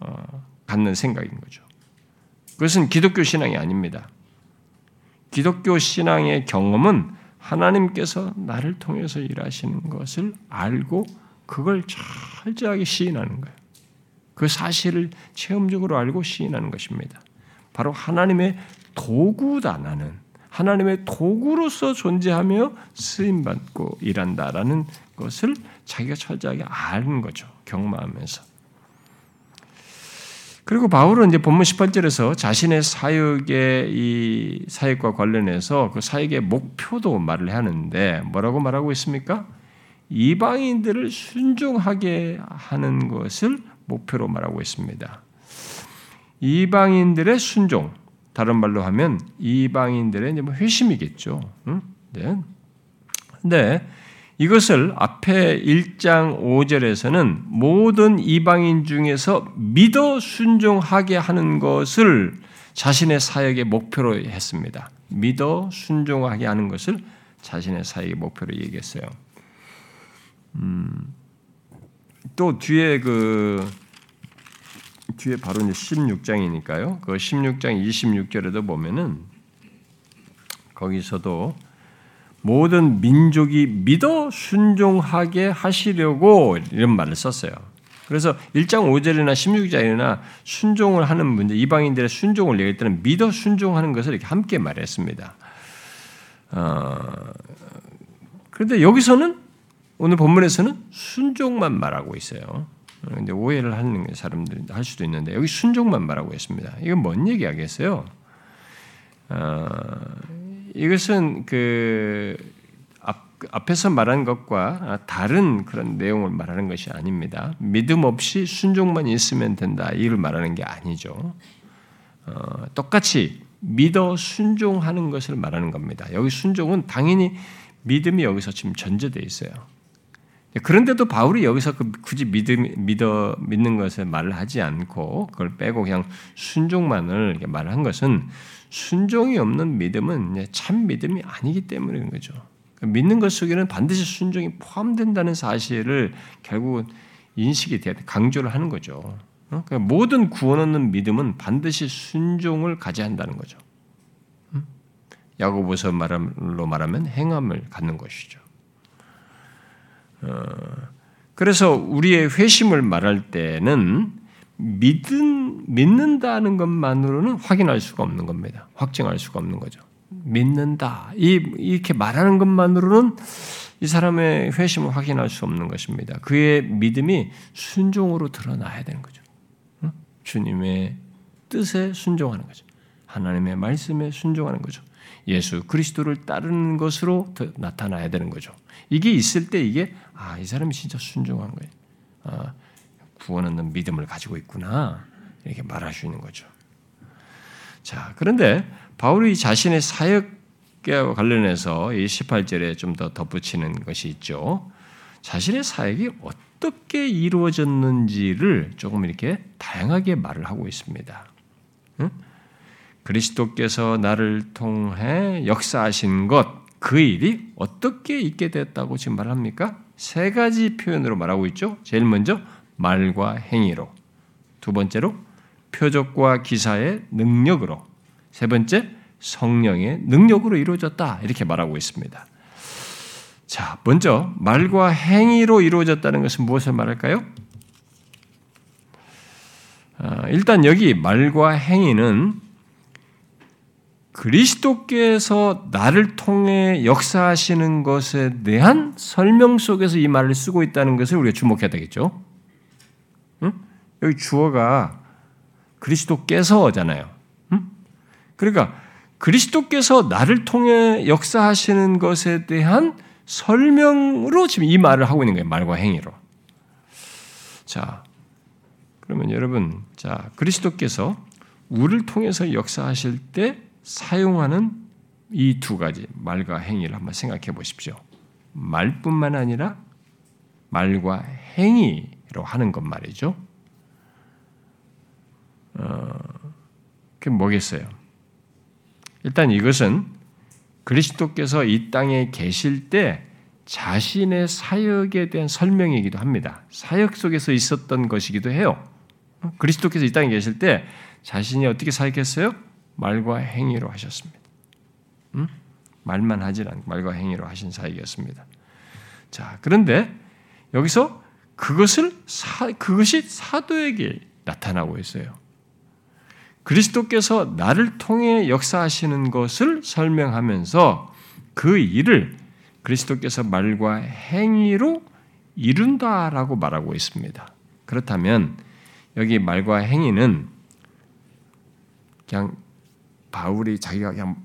어, 갖는 생각인 거죠. 그것은 기독교 신앙이 아닙니다. 기독교 신앙의 경험은 하나님께서 나를 통해서 일하시는 것을 알고 그걸 철저하게 시인하는 거예요. 그 사실을 체험적으로 알고 시인하는 것입니다. 바로 하나님의 도구다 나는 하나님의 도구로서 존재하며 쓰임 받고 일한다라는 것을 자기가 철저하게 아는 거죠. 경험하면서. 그리고 바울은 이제 본문 18절에서 자신의 사역의 이 사역과 관련해서 그 사역의 목표도 말을 하는데 뭐라고 말하고 있습니까? 이방인들을 순종하게 하는 것을 목표로 말하고 있습니다. 이방인들의 순종, 다른 말로 하면 이방인들의 뭐 회심이겠죠. 응? 네. 근데 이것을 앞에 1장 5절에서는 모든 이방인 중에서 믿어 순종하게 하는 것을 자신의 사역의 목표로 했습니다. 믿어 순종하게 하는 것을 자신의 사역의 목표로 얘기했어요. 음, 또 뒤에 그 뒤에 바로 이제 16장이니까요. 그 16장 26절에도 보면은 거기서도 모든 민족이 믿어 순종하게 하시려고 이런 말을 썼어요. 그래서 1장 5절이나 16장이나 순종을 하는 문제, 이방인들의 순종을 얘기할 때는 믿어 순종하는 것을 이렇게 함께 말했습니다. 어, 그런데 여기서는 오늘 본문에서는 순종만 말하고 있어요. 근데 오해를 하는 사람들 할 수도 있는데 여기 순종만 말하고 있습니다. 이건 뭔 얘기 하겠어요? 어, 이것은 그 앞, 앞에서 말한 것과 다른 그런 내용을 말하는 것이 아닙니다. 믿음 없이 순종만 있으면 된다. 이걸 말하는 게 아니죠. 어, 똑같이 믿어 순종하는 것을 말하는 겁니다. 여기 순종은 당연히 믿음이 여기서 지금 전제되어 있어요. 그런데도 바울이 여기서 그 굳이 믿음, 믿어, 믿는 것을 말을 하지 않고 그걸 빼고 그냥 순종만을 말한 것은 순종이 없는 믿음은 참 믿음이 아니기 때문인 거죠. 그러니까 믿는 것 속에는 반드시 순종이 포함된다는 사실을 결국은 인식이 돼야 돼. 강조를 하는 거죠. 어? 그러니까 모든 구원 얻는 믿음은 반드시 순종을 가져야 한다는 거죠. 야고보서 말로 말하면 행함을 갖는 것이죠. 어, 그래서 우리의 회심을 말할 때는 믿은, 믿는다는 것만으로는 확인할 수가 없는 겁니다. 확증할 수가 없는 거죠. 믿는다. 이, 이렇게 말하는 것만으로는 이 사람의 회심을 확인할 수 없는 것입니다. 그의 믿음이 순종으로 드러나야 되는 거죠. 주님의 뜻에 순종하는 거죠. 하나님의 말씀에 순종하는 거죠. 예수 그리스도를 따르는 것으로 나타나야 되는 거죠. 이게 있을 때 이게 아, 이 사람이 진짜 순종한 거예요. 아, 구원 얻는 믿음을 가지고 있구나. 이렇게 말할 수 있는 거죠. 자, 그런데 바울이 자신의 사역과 관련해서 이 18절에 좀 더 덧붙이는 것이 있죠. 자신의 사역이 어떻게 이루어졌는지를 조금 이렇게 다양하게 말을 하고 있습니다. 응? 그리스도께서 나를 통해 역사하신 것, 그 일이 어떻게 있게 됐다고 지금 말합니까? 세 가지 표현으로 말하고 있죠. 제일 먼저 말과 행위로, 두 번째로 표적과 기사의 능력으로, 세 번째 성령의 능력으로 이루어졌다 이렇게 말하고 있습니다. 자, 먼저 말과 행위로 이루어졌다는 것은 무엇을 말할까요? 아, 일단 여기 말과 행위는 그리스도께서 나를 통해 역사하시는 것에 대한 설명 속에서 이 말을 쓰고 있다는 것을 우리가 주목해야 되겠죠. 응? 여기 주어가 그리스도께서잖아요. 응? 그러니까 그리스도께서 나를 통해 역사하시는 것에 대한 설명으로 지금 이 말을 하고 있는 거예요. 말과 행위로. 자, 그러면 여러분, 자 그리스도께서 우리를 통해서 역사하실 때 사용하는 이 두 가지 말과 행위를 한번 생각해 보십시오. 말뿐만 아니라 말과 행위로 하는 것 말이죠. 어, 그게 뭐겠어요? 일단 이것은 그리스도께서 이 땅에 계실 때 자신의 사역에 대한 설명이기도 합니다. 사역 속에서 있었던 것이기도 해요. 그리스도께서 이 땅에 계실 때 자신이 어떻게 사역했어요? 말과 행위로 하셨습니다. 음? 말만 하질 않고 말과 행위로 하신 사역이었습니다. 자, 그런데 여기서 그것을 사, 그것이 사도에게 나타나고 있어요. 그리스도께서 나를 통해 역사하시는 것을 설명하면서 그 일을 그리스도께서 말과 행위로 이룬다라고 말하고 있습니다. 그렇다면 여기 말과 행위는 그냥 바울이 자기가 그냥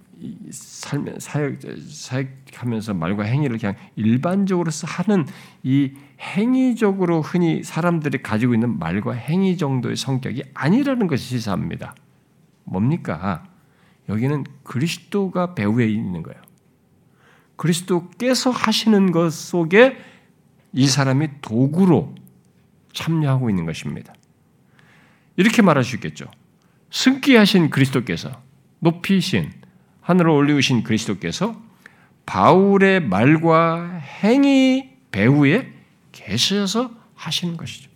살면 사역 사역하면서 말과 행위를 그냥 일반적으로 하는 이 행위적으로 흔히 사람들이 가지고 있는 말과 행위 정도의 성격이 아니라는 것이 시사합니다. 뭡니까? 여기는 그리스도가 배후에 있는 거예요. 그리스도께서 하시는 것 속에 이 사람이 도구로 참여하고 있는 것입니다. 이렇게 말할 수 있겠죠. 승기하신 그리스도께서 높이신 하늘을 올리우신 그리스도께서 바울의 말과 행위 배후에 계셔서 하시는 것이죠.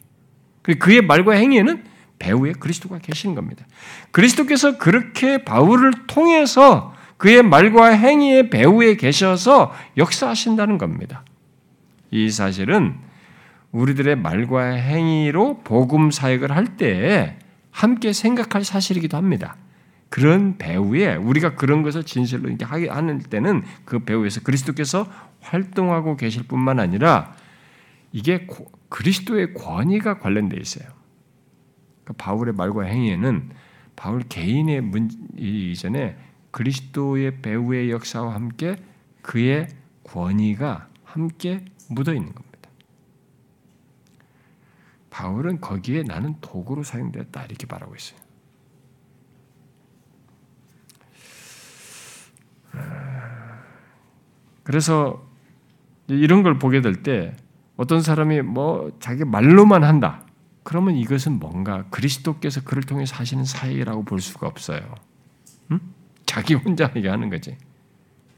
그의 말과 행위에는 배후에 그리스도가 계시는 겁니다. 그리스도께서 그렇게 바울을 통해서 그의 말과 행위의 배후에 계셔서 역사하신다는 겁니다. 이 사실은 우리들의 말과 행위로 복음 사역을 할 때 함께 생각할 사실이기도 합니다. 그런 배후에 우리가 그런 것을 진실로 이렇게 하는 때는 그 배후에서 그리스도께서 활동하고 계실 뿐만 아니라 이게 그리스도의 권위가 관련돼 있어요. 그러니까 바울의 말과 행위에는 바울 개인의 문 이전에 그리스도의 배후의 역사와 함께 그의 권위가 함께 묻어 있는 겁니다. 바울은 거기에 나는 도구로 사용되었다 이렇게 말하고 있어요. 그래서 이런 걸 보게 될 때 어떤 사람이 뭐 자기 말로만 한다. 그러면 이것은 뭔가 그리스도께서 그를 통해서 하시는 사역이라고 볼 수가 없어요. 응? 자기 혼자 얘기하는 거지.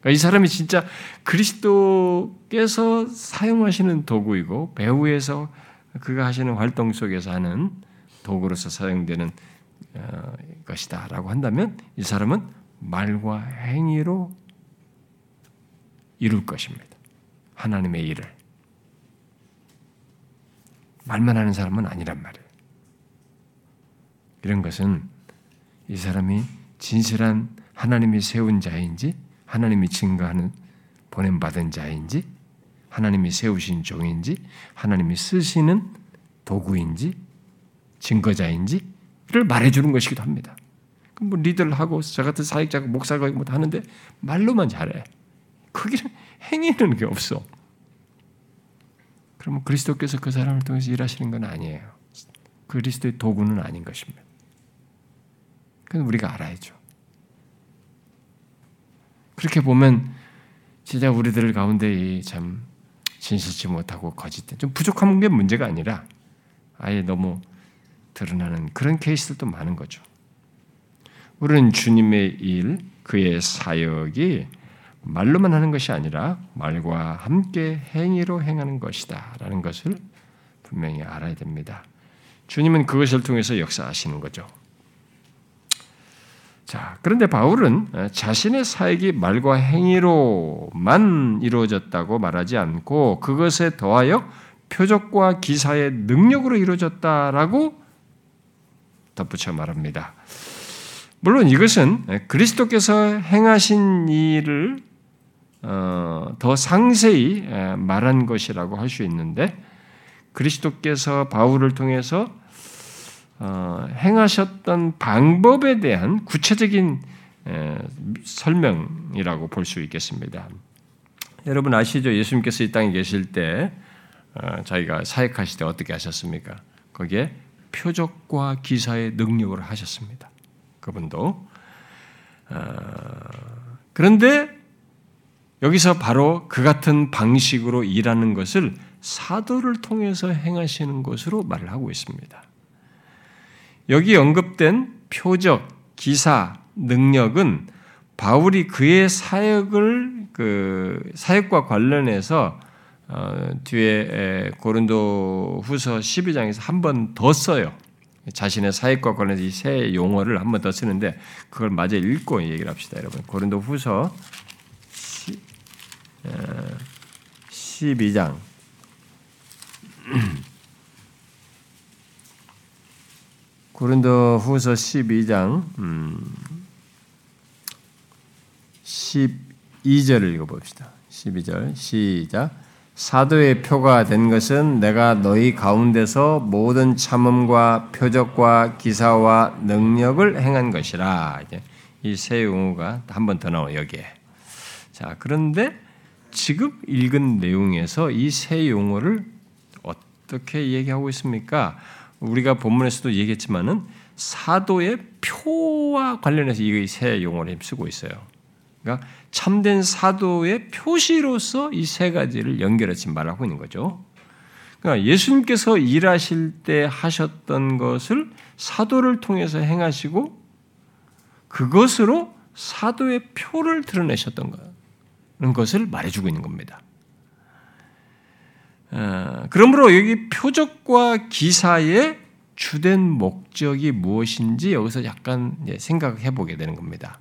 그러니까 이 사람이 진짜 그리스도께서 사용하시는 도구이고 배후에서 그가 하시는 활동 속에서 하는 도구로서 사용되는 어, 것이다라고 한다면 이 사람은 말과 행위로 이룰 것입니다. 하나님의 일을. 말만 하는 사람은 아니란 말이에요. 이런 것은 이 사람이 진실한 하나님이 세운 자인지, 하나님이 증거하는 보냄 받은 자인지, 하나님이 세우신 종인지, 하나님이 쓰시는 도구인지, 증거자인지를 말해주는 것이기도 합니다. 뭐 리더를 하고 저 같은 사역자가 목사가 뭐 하는데 말로만 잘해. 거기는 행위는 게 없어. 그러면 그리스도께서 그 사람을 통해서 일하시는 건 아니에요. 그리스도의 도구는 아닌 것입니다. 그건 우리가 알아야죠. 그렇게 보면 진짜 우리들 가운데 참 진실치 못하고 거짓된 좀 부족한 게 문제가 아니라 아예 너무 드러나는 그런 케이스들도 많은 거죠. 우리는 주님의 일, 그의 사역이 말로만 하는 것이 아니라 말과 함께 행위로 행하는 것이다라는 것을 분명히 알아야 됩니다. 주님은 그것을 통해서 역사하시는 거죠. 자, 그런데 바울은 자신의 사역이 말과 행위로만 이루어졌다고 말하지 않고 그것에 더하여 표적과 기사의 능력으로 이루어졌다라고 덧붙여 말합니다. 물론 이것은 그리스도께서 행하신 일을 어, 더 상세히 말한 것이라고 할 수 있는데 그리스도께서 바울을 통해서 어, 행하셨던 방법에 대한 구체적인 설명이라고 볼 수 있겠습니다. 여러분 아시죠? 예수님께서 이 땅에 계실 때 어, 자기가 사역하실 때 어떻게 하셨습니까? 거기에 표적과 기사의 능력을 하셨습니다. 그분도 그런데 여기서 바로 그 같은 방식으로 일하는 것을 사도를 통해서 행하시는 것으로 말을 하고 있습니다. 여기 언급된 표적, 기사, 능력은 바울이 그의 사역을 그 사역과 관련해서 어, 뒤에 고린도 후서 12장에서 한 번 더 써요. 자신의 사역과 관련해서 이 세 용어를 한 번 더 쓰는데 그걸 마저 읽고 얘기를 합시다, 여러분. 고린도 후서 12장. 고린도 후서 12장, 음, 12절을 읽어봅시다. 12절, 시작. 사도의 표가 된 것은 내가 너희 가운데서 모든 참음과 표적과 기사와 능력을 행한 것이라. 이세 용어가 한 번 더 나와 여기에. 자, 그런데 지금 읽은 내용에서 이 세 용어를 어떻게 얘기하고 있습니까? 우리가 본문에서도 얘기했지만은 사도의 표와 관련해서 이 세 용어를 쓰고 있어요. 그러니까 참된 사도의 표시로서 이 세 가지를 연결해서 말하고 있는 거죠. 그러니까 예수님께서 일하실 때 하셨던 것을 사도를 통해서 행하시고 그것으로 사도의 표를 드러내셨던 그런 것을 말해주고 있는 겁니다. 어, 그러므로 여기 표적과 기사의 주된 목적이 무엇인지 여기서 약간 생각해 보게 되는 겁니다.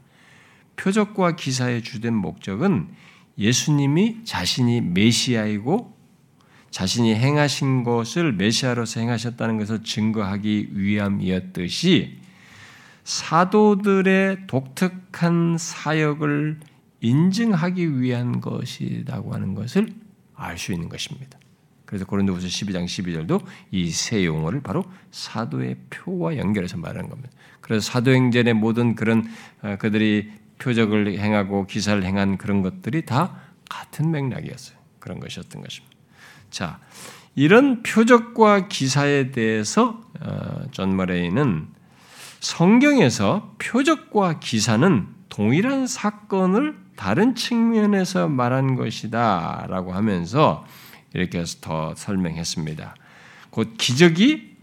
표적과 기사의 주된 목적은 예수님이 자신이 메시아이고 자신이 행하신 것을 메시아로서 행하셨다는 것을 증거하기 위함이었듯이 사도들의 독특한 사역을 인증하기 위한 것이라고 하는 것을 알 수 있는 것입니다. 그래서 고린도후서 12장 12절도 이 세 용어를 바로 사도의 표와 연결해서 말하는 겁니다. 그래서 사도행전의 모든 그런 어, 그들이 표적을 행하고 기사를 행한 그런 것들이 다 같은 맥락이었어요. 그런 것이었던 것입니다. 자, 이런 표적과 기사에 대해서 어, 존 머레이는 성경에서 표적과 기사는 동일한 사건을 다른 측면에서 말한 것이다 라고 하면서 이렇게 해서 더 설명했습니다. 곧 기적이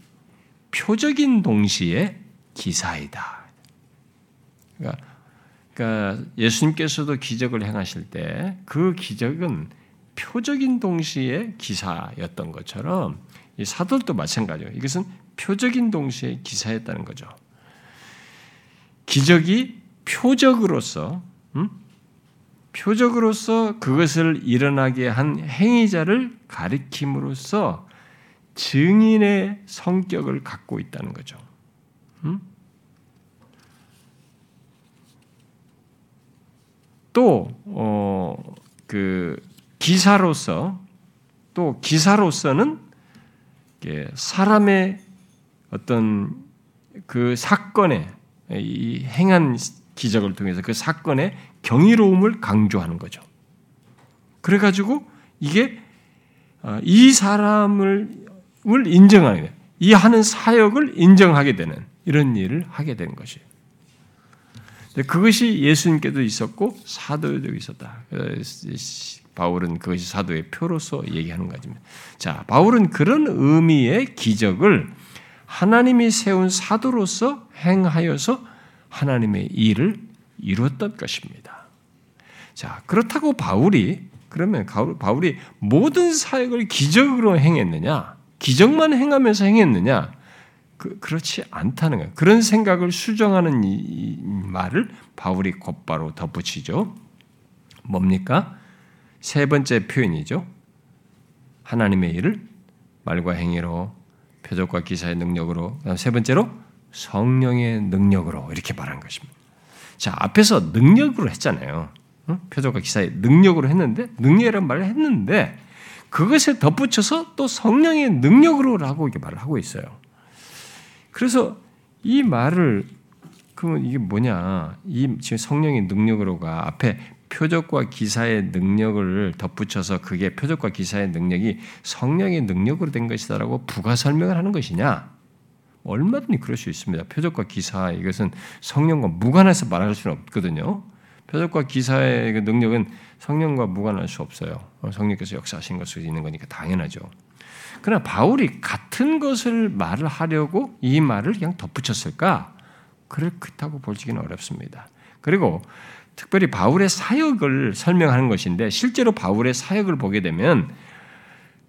표적인 동시에 기사이다. 그러니까 그러니까 예수님께서도 기적을 행하실 때 그 기적은 표적인 동시에 기사였던 것처럼 이 사도도 마찬가지예요. 이것은 표적인 동시에 기사였다는 거죠. 기적이 표적으로서 음? 표적으로서 그것을 일어나게 한 행위자를 가리킴으로써 증인의 성격을 갖고 있다는 거죠. 음? 또그 어, 기사로서 또 기사로서는 사람의 어떤 그 사건에 이 행한 기적을 통해서 그 사건의 경이로움을 강조하는 거죠. 그래가지고 이게 어, 이 사람을 인정하게 이 하는 사역을 인정하게 되는 이런 일을 하게 되는 것이에요. 그것이 예수님께도 있었고 사도에도 있었다. 바울은 그것이 사도의 표로서 얘기하는 것입니다. 자, 바울은 그런 의미의 기적을 하나님이 세운 사도로서 행하여서 하나님의 일을 이루었던 것입니다. 자, 그렇다고 바울이 그러면 바울이 모든 사역을 기적으로 행했느냐? 기적만 행하면서 행했느냐? 그, 그렇지 않다는 거예요. 그런 생각을 수정하는 이, 이 말을 바울이 곧바로 덧붙이죠. 뭡니까? 세 번째 표현이죠. 하나님의 일을 말과 행위로 표적과 기사의 능력으로 세 번째로 성령의 능력으로 이렇게 말한 것입니다. 자 앞에서 능력으로 했잖아요. 표적과 기사의 능력으로 했는데 능력이라는 말을 했는데 그것에 덧붙여서 또 성령의 능력으로라고 이렇게 말을 하고 있어요. 그래서 이 말을 그러면 이게 뭐냐? 이 지금 성령의 능력으로가 앞에 표적과 기사의 능력을 덧붙여서 그게 표적과 기사의 능력이 성령의 능력으로 된 것이다라고 부가 설명을 하는 것이냐? 얼마든지 그럴 수 있습니다. 표적과 기사 이것은 성령과 무관해서 말할 수는 없거든요. 표적과 기사의 그 능력은 성령과 무관할 수 없어요. 성령께서 역사하신 것을 있는 거니까 당연하죠. 그러나 바울이 같은 것을 말을 하려고 이 말을 그냥 덧붙였을까? 그렇다고 보기는 어렵습니다. 그리고 특별히 바울의 사역을 설명하는 것인데 실제로 바울의 사역을 보게 되면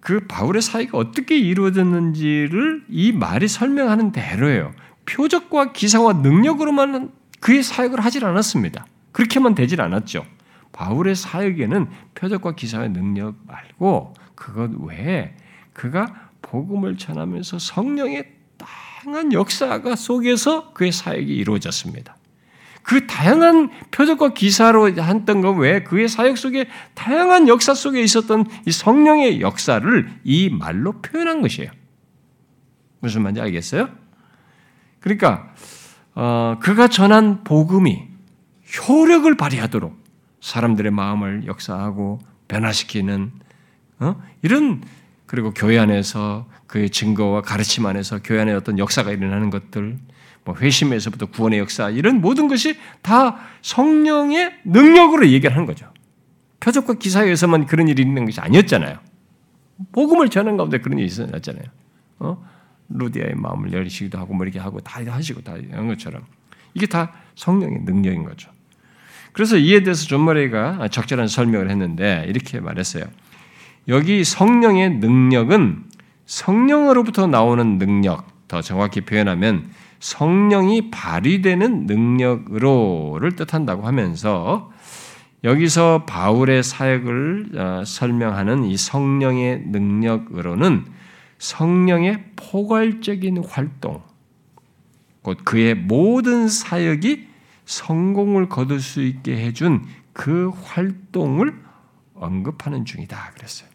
그 바울의 사역이 어떻게 이루어졌는지를 이 말이 설명하는 대로예요. 표적과 기사와 능력으로만 그의 사역을 하질 않았습니다. 그렇게만 되질 않았죠. 바울의 사역에는 표적과 기사의 능력 말고 그것 외에 그가 복음을 전하면서 성령의 다양한 역사가 속에서 그의 사역이 이루어졌습니다. 그 다양한 표적과 기사로 했던 것 외에 그의 사역 속에 다양한 역사 속에 있었던 이 성령의 역사를 이 말로 표현한 것이에요. 무슨 말인지 알겠어요? 그러니까 어, 그가 전한 복음이 효력을 발휘하도록 사람들의 마음을 역사하고 변화시키는 어? 이런 그리고 교회 안에서 그의 증거와 가르침 안에서 교회 안에 어떤 역사가 일어나는 것들 뭐 회심에서부터 구원의 역사 이런 모든 것이 다 성령의 능력으로 얘기를 하는 거죠. 표적과 기사에서만 그런 일이 있는 것이 아니었잖아요. 복음을 전하는 가운데 그런 일이 있었잖아요. 어? 루디아의 마음을 열리시기도 하고 뭐 이렇게 하고 다 하시고 다 이런 것처럼 이게 다 성령의 능력인 거죠. 그래서 이에 대해서 존 머레이가 적절한 설명을 했는데 이렇게 말했어요. 여기 성령의 능력은 성령으로부터 나오는 능력, 더 정확히 표현하면 성령이 발휘되는 능력으로를 뜻한다고 하면서 여기서 바울의 사역을 어, 설명하는 이 성령의 능력으로는 성령의 포괄적인 활동, 곧 그의 모든 사역이 성공을 거둘 수 있게 해준 그 활동을 언급하는 중이다. 그랬어요.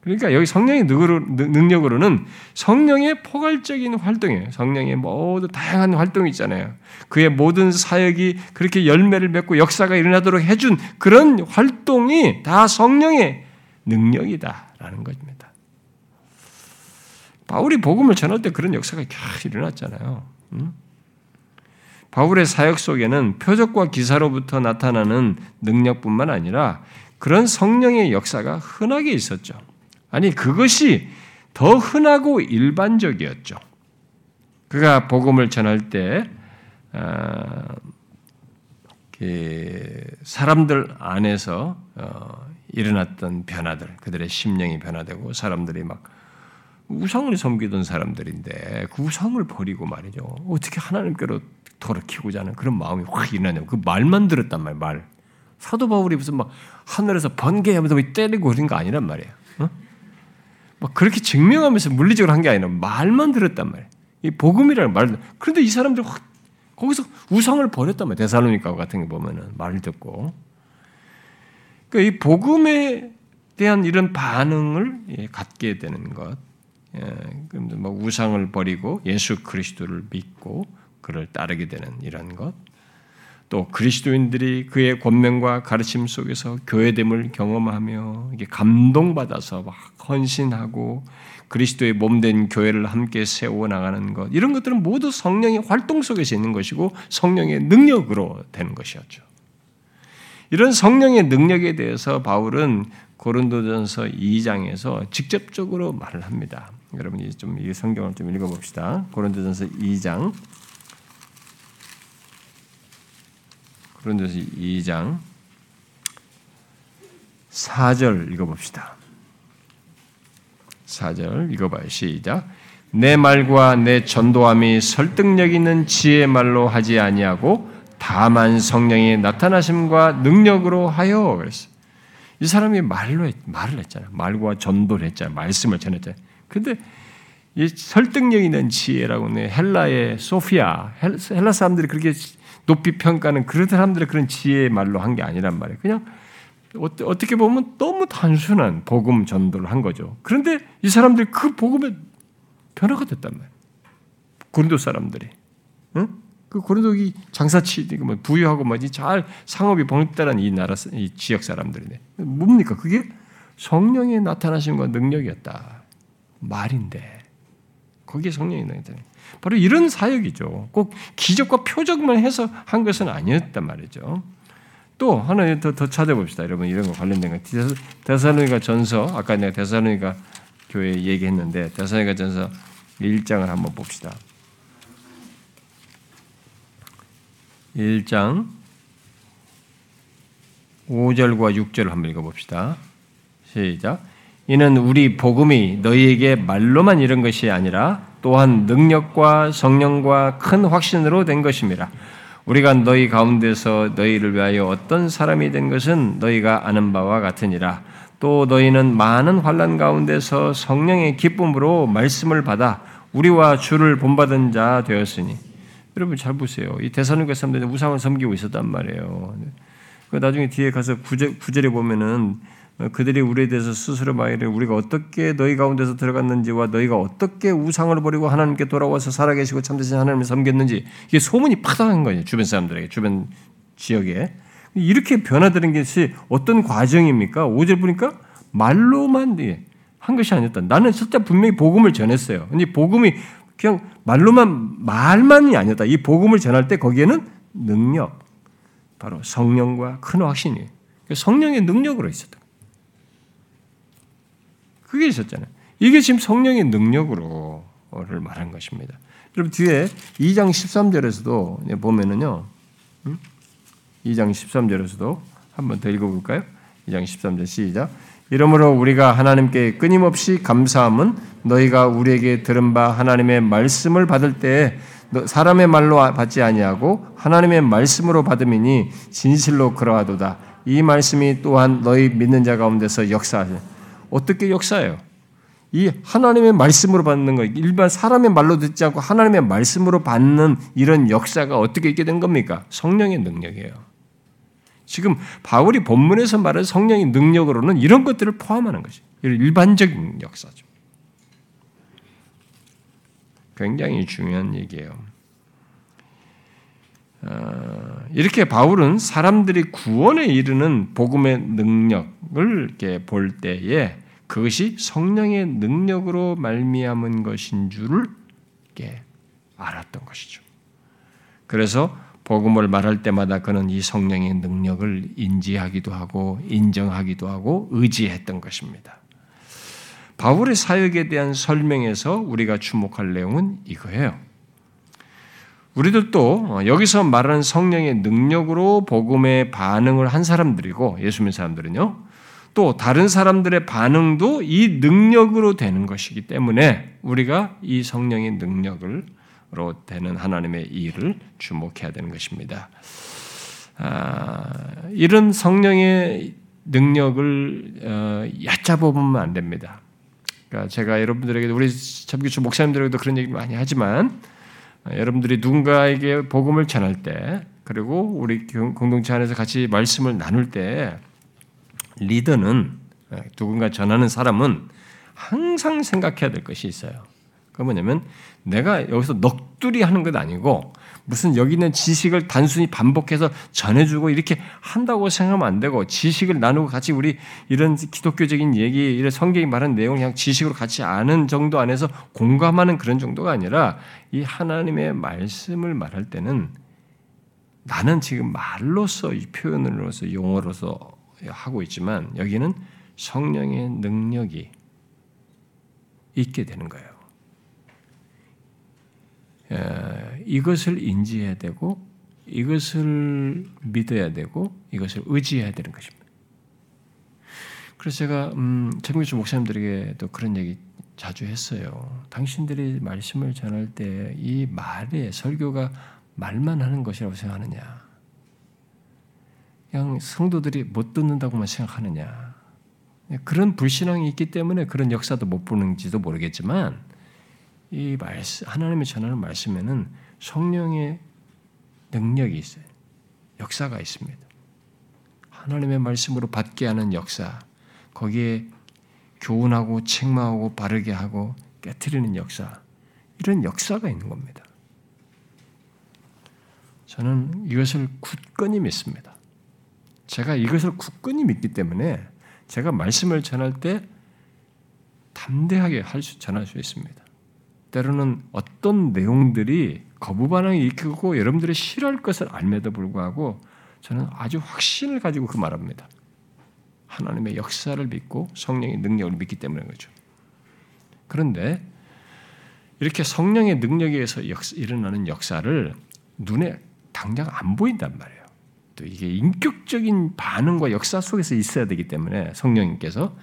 그러니까 여기 성령의 능력으로는 성령의 포괄적인 활동이에요. 성령의 모든 다양한 활동이 있잖아요. 그의 모든 사역이 그렇게 열매를 맺고 역사가 일어나도록 해준 그런 활동이 다 성령의 능력이다라는 것입니다. 바울이 복음을 전할 때 그런 역사가 쫙 일어났잖아요. 바울의 사역 속에는 표적과 기사로부터 나타나는 능력뿐만 아니라 그런 성령의 역사가 흔하게 있었죠. 아니 그것이 더 흔하고 일반적이었죠. 그가 복음을 전할 때 어, 그 사람들 안에서 어, 일어났던 변화들, 그들의 심령이 변화되고 사람들이 막 우상을 섬기던 사람들인데 그 우상을 버리고 말이죠. 어떻게 하나님께로 돌이키고자 하는 그런 마음이 확 일어나냐고. 그 말만 들었단 말이에요, 말. 사도 바울이 무슨 막 하늘에서 번개하면서 때리고 그런 거 아니란 말이에요. 어? 막 그렇게 증명하면서 물리적으로 한 게 아니라 말만 들었단 말이에요. 이 복음이라는 말. 그런데 이 사람들 확 거기서 우상을 버렸단 말이에요. 데살로니가 같은 게 보면은 말을 듣고. 그러니까 이 복음에 대한 이런 반응을 예, 갖게 되는 것. 예, 뭐 우상을 버리고 예수 그리스도를 믿고 그를 따르게 되는 이런 것. 또 그리스도인들이 그의 권면과 가르침 속에서 교회됨을 경험하며 이게 감동받아서 막 헌신하고 그리스도의 몸 된 교회를 함께 세워 나가는 것 이런 것들은 모두 성령의 활동 속에서 있는 것이고 성령의 능력으로 되는 것이었죠. 이런 성령의 능력에 대해서 바울은 고린도전서 2장에서 직접적으로 말을 합니다. 여러분이 좀 이 성경을 좀 읽어봅시다. 고린도전서 2장 고린도서 2장 4절 읽어봅시다. 4절 읽어봐요. 시작. 내 말과 내 전도함이 설득력 있는 지혜 말로 하지 아니하고 다만 성령의 나타나심과 능력으로 하여 그랬어. 이 사람이 말로 했, 말을 했잖아요. 말과 전도를 했잖아요. 말씀을 전했잖아요. 근데 이 설득력 있는 지혜라고 는 헬라의 소피아 헬라 사람들이 그렇게 높이 평가는 그런 사람들의 그런 지혜의 말로 한 게 아니란 말이에요. 그냥 어떻게 보면 너무 단순한 복음 전도를 한 거죠. 그런데 이 사람들이 그 복음에 변화가 됐단 말이에요. 고린도 사람들이. 응? 그 고린도기 장사치 뭐 부유하고 뭐지 잘 상업이 번듯한 이 나라 이 지역 사람들이네. 뭡니까? 그게 성령의 나타나심과 능력이었다. 말인데 거기에 성령이 나타나. 바로 이런 사역이죠. 꼭 기적과 표적만 해서 한 것은 아니었단 말이죠. 또 하나 더, 더 찾아봅시다. 여러분 이런 거 관련된 거. 데살로니가 전서 아까 내가 데살로니가 교회 얘기했는데 데살로니가 전서 1장을 한번 봅시다. 1장 5절과 6절을 한번 읽어봅시다. 시작. 이는 우리 복음이 너희에게 말로만 이런 것이 아니라 또한 능력과 성령과 큰 확신으로 된 것입니다. 우리가 너희 가운데서 너희를 위하여 어떤 사람이 된 것은 너희가 아는 바와 같으니라. 또 너희는 많은 환란 가운데서 성령의 기쁨으로 말씀을 받아 우리와 주를 본받은 자 되었으니 여러분 잘 보세요. 이 대사님과 사람들이 우상을 섬기고 있었단 말이에요. 그 나중에 뒤에 가서 구절, 구절에 보면은 그들이 우리에 대해서 스스로 말하기를 우리가 어떻게 너희 가운데서 들어갔는지와 너희가 어떻게 우상을 버리고 하나님께 돌아와서 살아계시고 참되신 하나님을 섬겼는지 이게 소문이 파다한 거예요. 주변 사람들에게 주변 지역에 이렇게 변화되는 것이 어떤 과정입니까? 5절 보니까 말로만 한 것이 아니었다. 나는 진짜 분명히 복음을 전했어요. 근데 복음이 그냥 말로만 말만이 아니었다. 이 복음을 전할 때 거기에는 능력, 바로 성령과 큰 확신이 성령의 능력으로 있었다. 그게 있었잖아요. 이게 지금 성령의 능력으로를 말한 것입니다. 여러분 뒤에 2장 13절에서도 보면은요. 2장 13절에서도 한번 더 읽어볼까요? 2장 13절 시작. 이러므로 우리가 하나님께 끊임없이 감사함은 너희가 우리에게 들은 바 하나님의 말씀을 받을 때 사람의 말로 받지 아니하고 하나님의 말씀으로 받음이니 진실로 그러하도다. 이 말씀이 또한 너희 믿는 자 가운데서 역사하세. 어떻게 역사해요? 이 하나님의 말씀으로 받는 거, 일반 사람의 말로 듣지 않고 하나님의 말씀으로 받는 이런 역사가 어떻게 있게 된 겁니까? 성령의 능력이에요. 지금 바울이 본문에서 말하는 성령의 능력으로는 이런 것들을 포함하는 것이 일반적인 역사죠. 굉장히 중요한 얘기예요. 어, 이렇게 바울은 사람들이 구원에 이르는 복음의 능력을 이렇게 볼 때에 그것이 성령의 능력으로 말미암은 것인 줄을 알았던 것이죠. 그래서 복음을 말할 때마다 그는 이 성령의 능력을 인지하기도 하고 인정하기도 하고 의지했던 것입니다. 바울의 사역에 대한 설명에서 우리가 주목할 내용은 이거예요. 우리들도 여기서 말하는 성령의 능력으로 복음에 반응을 한 사람들이고 예수 믿는 사람들은요. 또 다른 사람들의 반응도 이 능력으로 되는 것이기 때문에 우리가 이 성령의 능력을 로 되는 하나님의 일을 주목해야 되는 것입니다. 아, 이런 성령의 능력을 어, 얕잡아보면 안 됩니다. 그러니까 제가 여러분들에게 우리 참교주 목사님들에게도 그런 얘기 많이 하지만 어, 여러분들이 누군가에게 복음을 전할 때 그리고 우리 공동체 안에서 같이 말씀을 나눌 때 리더는 어, 누군가 전하는 사람은 항상 생각해야 될 것이 있어요. 그 뭐냐면 내가 여기서 넋두리 하는 것 아니고 무슨 여기 있는 지식을 단순히 반복해서 전해주고 이렇게 한다고 생각하면 안 되고 지식을 나누고 같이 우리 이런 기독교적인 얘기, 이런 성경이 말하는 내용을 그냥 지식으로 같이 아는 정도 안에서 공감하는 그런 정도가 아니라 이 하나님의 말씀을 말할 때는 나는 지금 말로서 이 표현으로서 용어로서 하고 있지만 여기는 성령의 능력이 있게 되는 거예요. 이것을 인지해야 되고 이것을 믿어야 되고 이것을 의지해야 되는 것입니다. 그래서 제가 음, 정규주 목사님들에게도 그런 얘기 자주 했어요. 당신들이 말씀을 전할 때 이 말에 설교가 말만 하는 것이라고 생각하느냐? 그냥 성도들이 못 듣는다고만 생각하느냐? 그런 불신앙이 있기 때문에 그런 역사도 못 보는지도 모르겠지만 이 말씀, 하나님의 전하는 말씀에는 성령의 능력이 있어요. 역사가 있습니다. 하나님의 말씀으로 받게 하는 역사, 거기에 교훈하고 책망하고 바르게 하고 깨뜨리는 역사, 이런 역사가 있는 겁니다. 저는 이것을 굳건히 믿습니다. 제가 이것을 굳건히 믿기 때문에 제가 말씀을 전할 때 담대하게 할 수, 전할 수 있습니다. 때로는 어떤 내용들이 거부 반응을 일으키고 여러분들이 싫어할 것을 알매도 불구하고 저는 아주 확신을 가지고 그 말합니다. 하나님의 역사를 믿고 성령의 능력을 믿기 때문에 그렇죠. 그런데 이렇게 성령의 능력에 의해서 역사, 일어나는 역사를 눈에 당장 안 보인단 말이에요. 또 이게 인격적인 반응과 역사 속에서 있어야 되기 때문에 성령님께서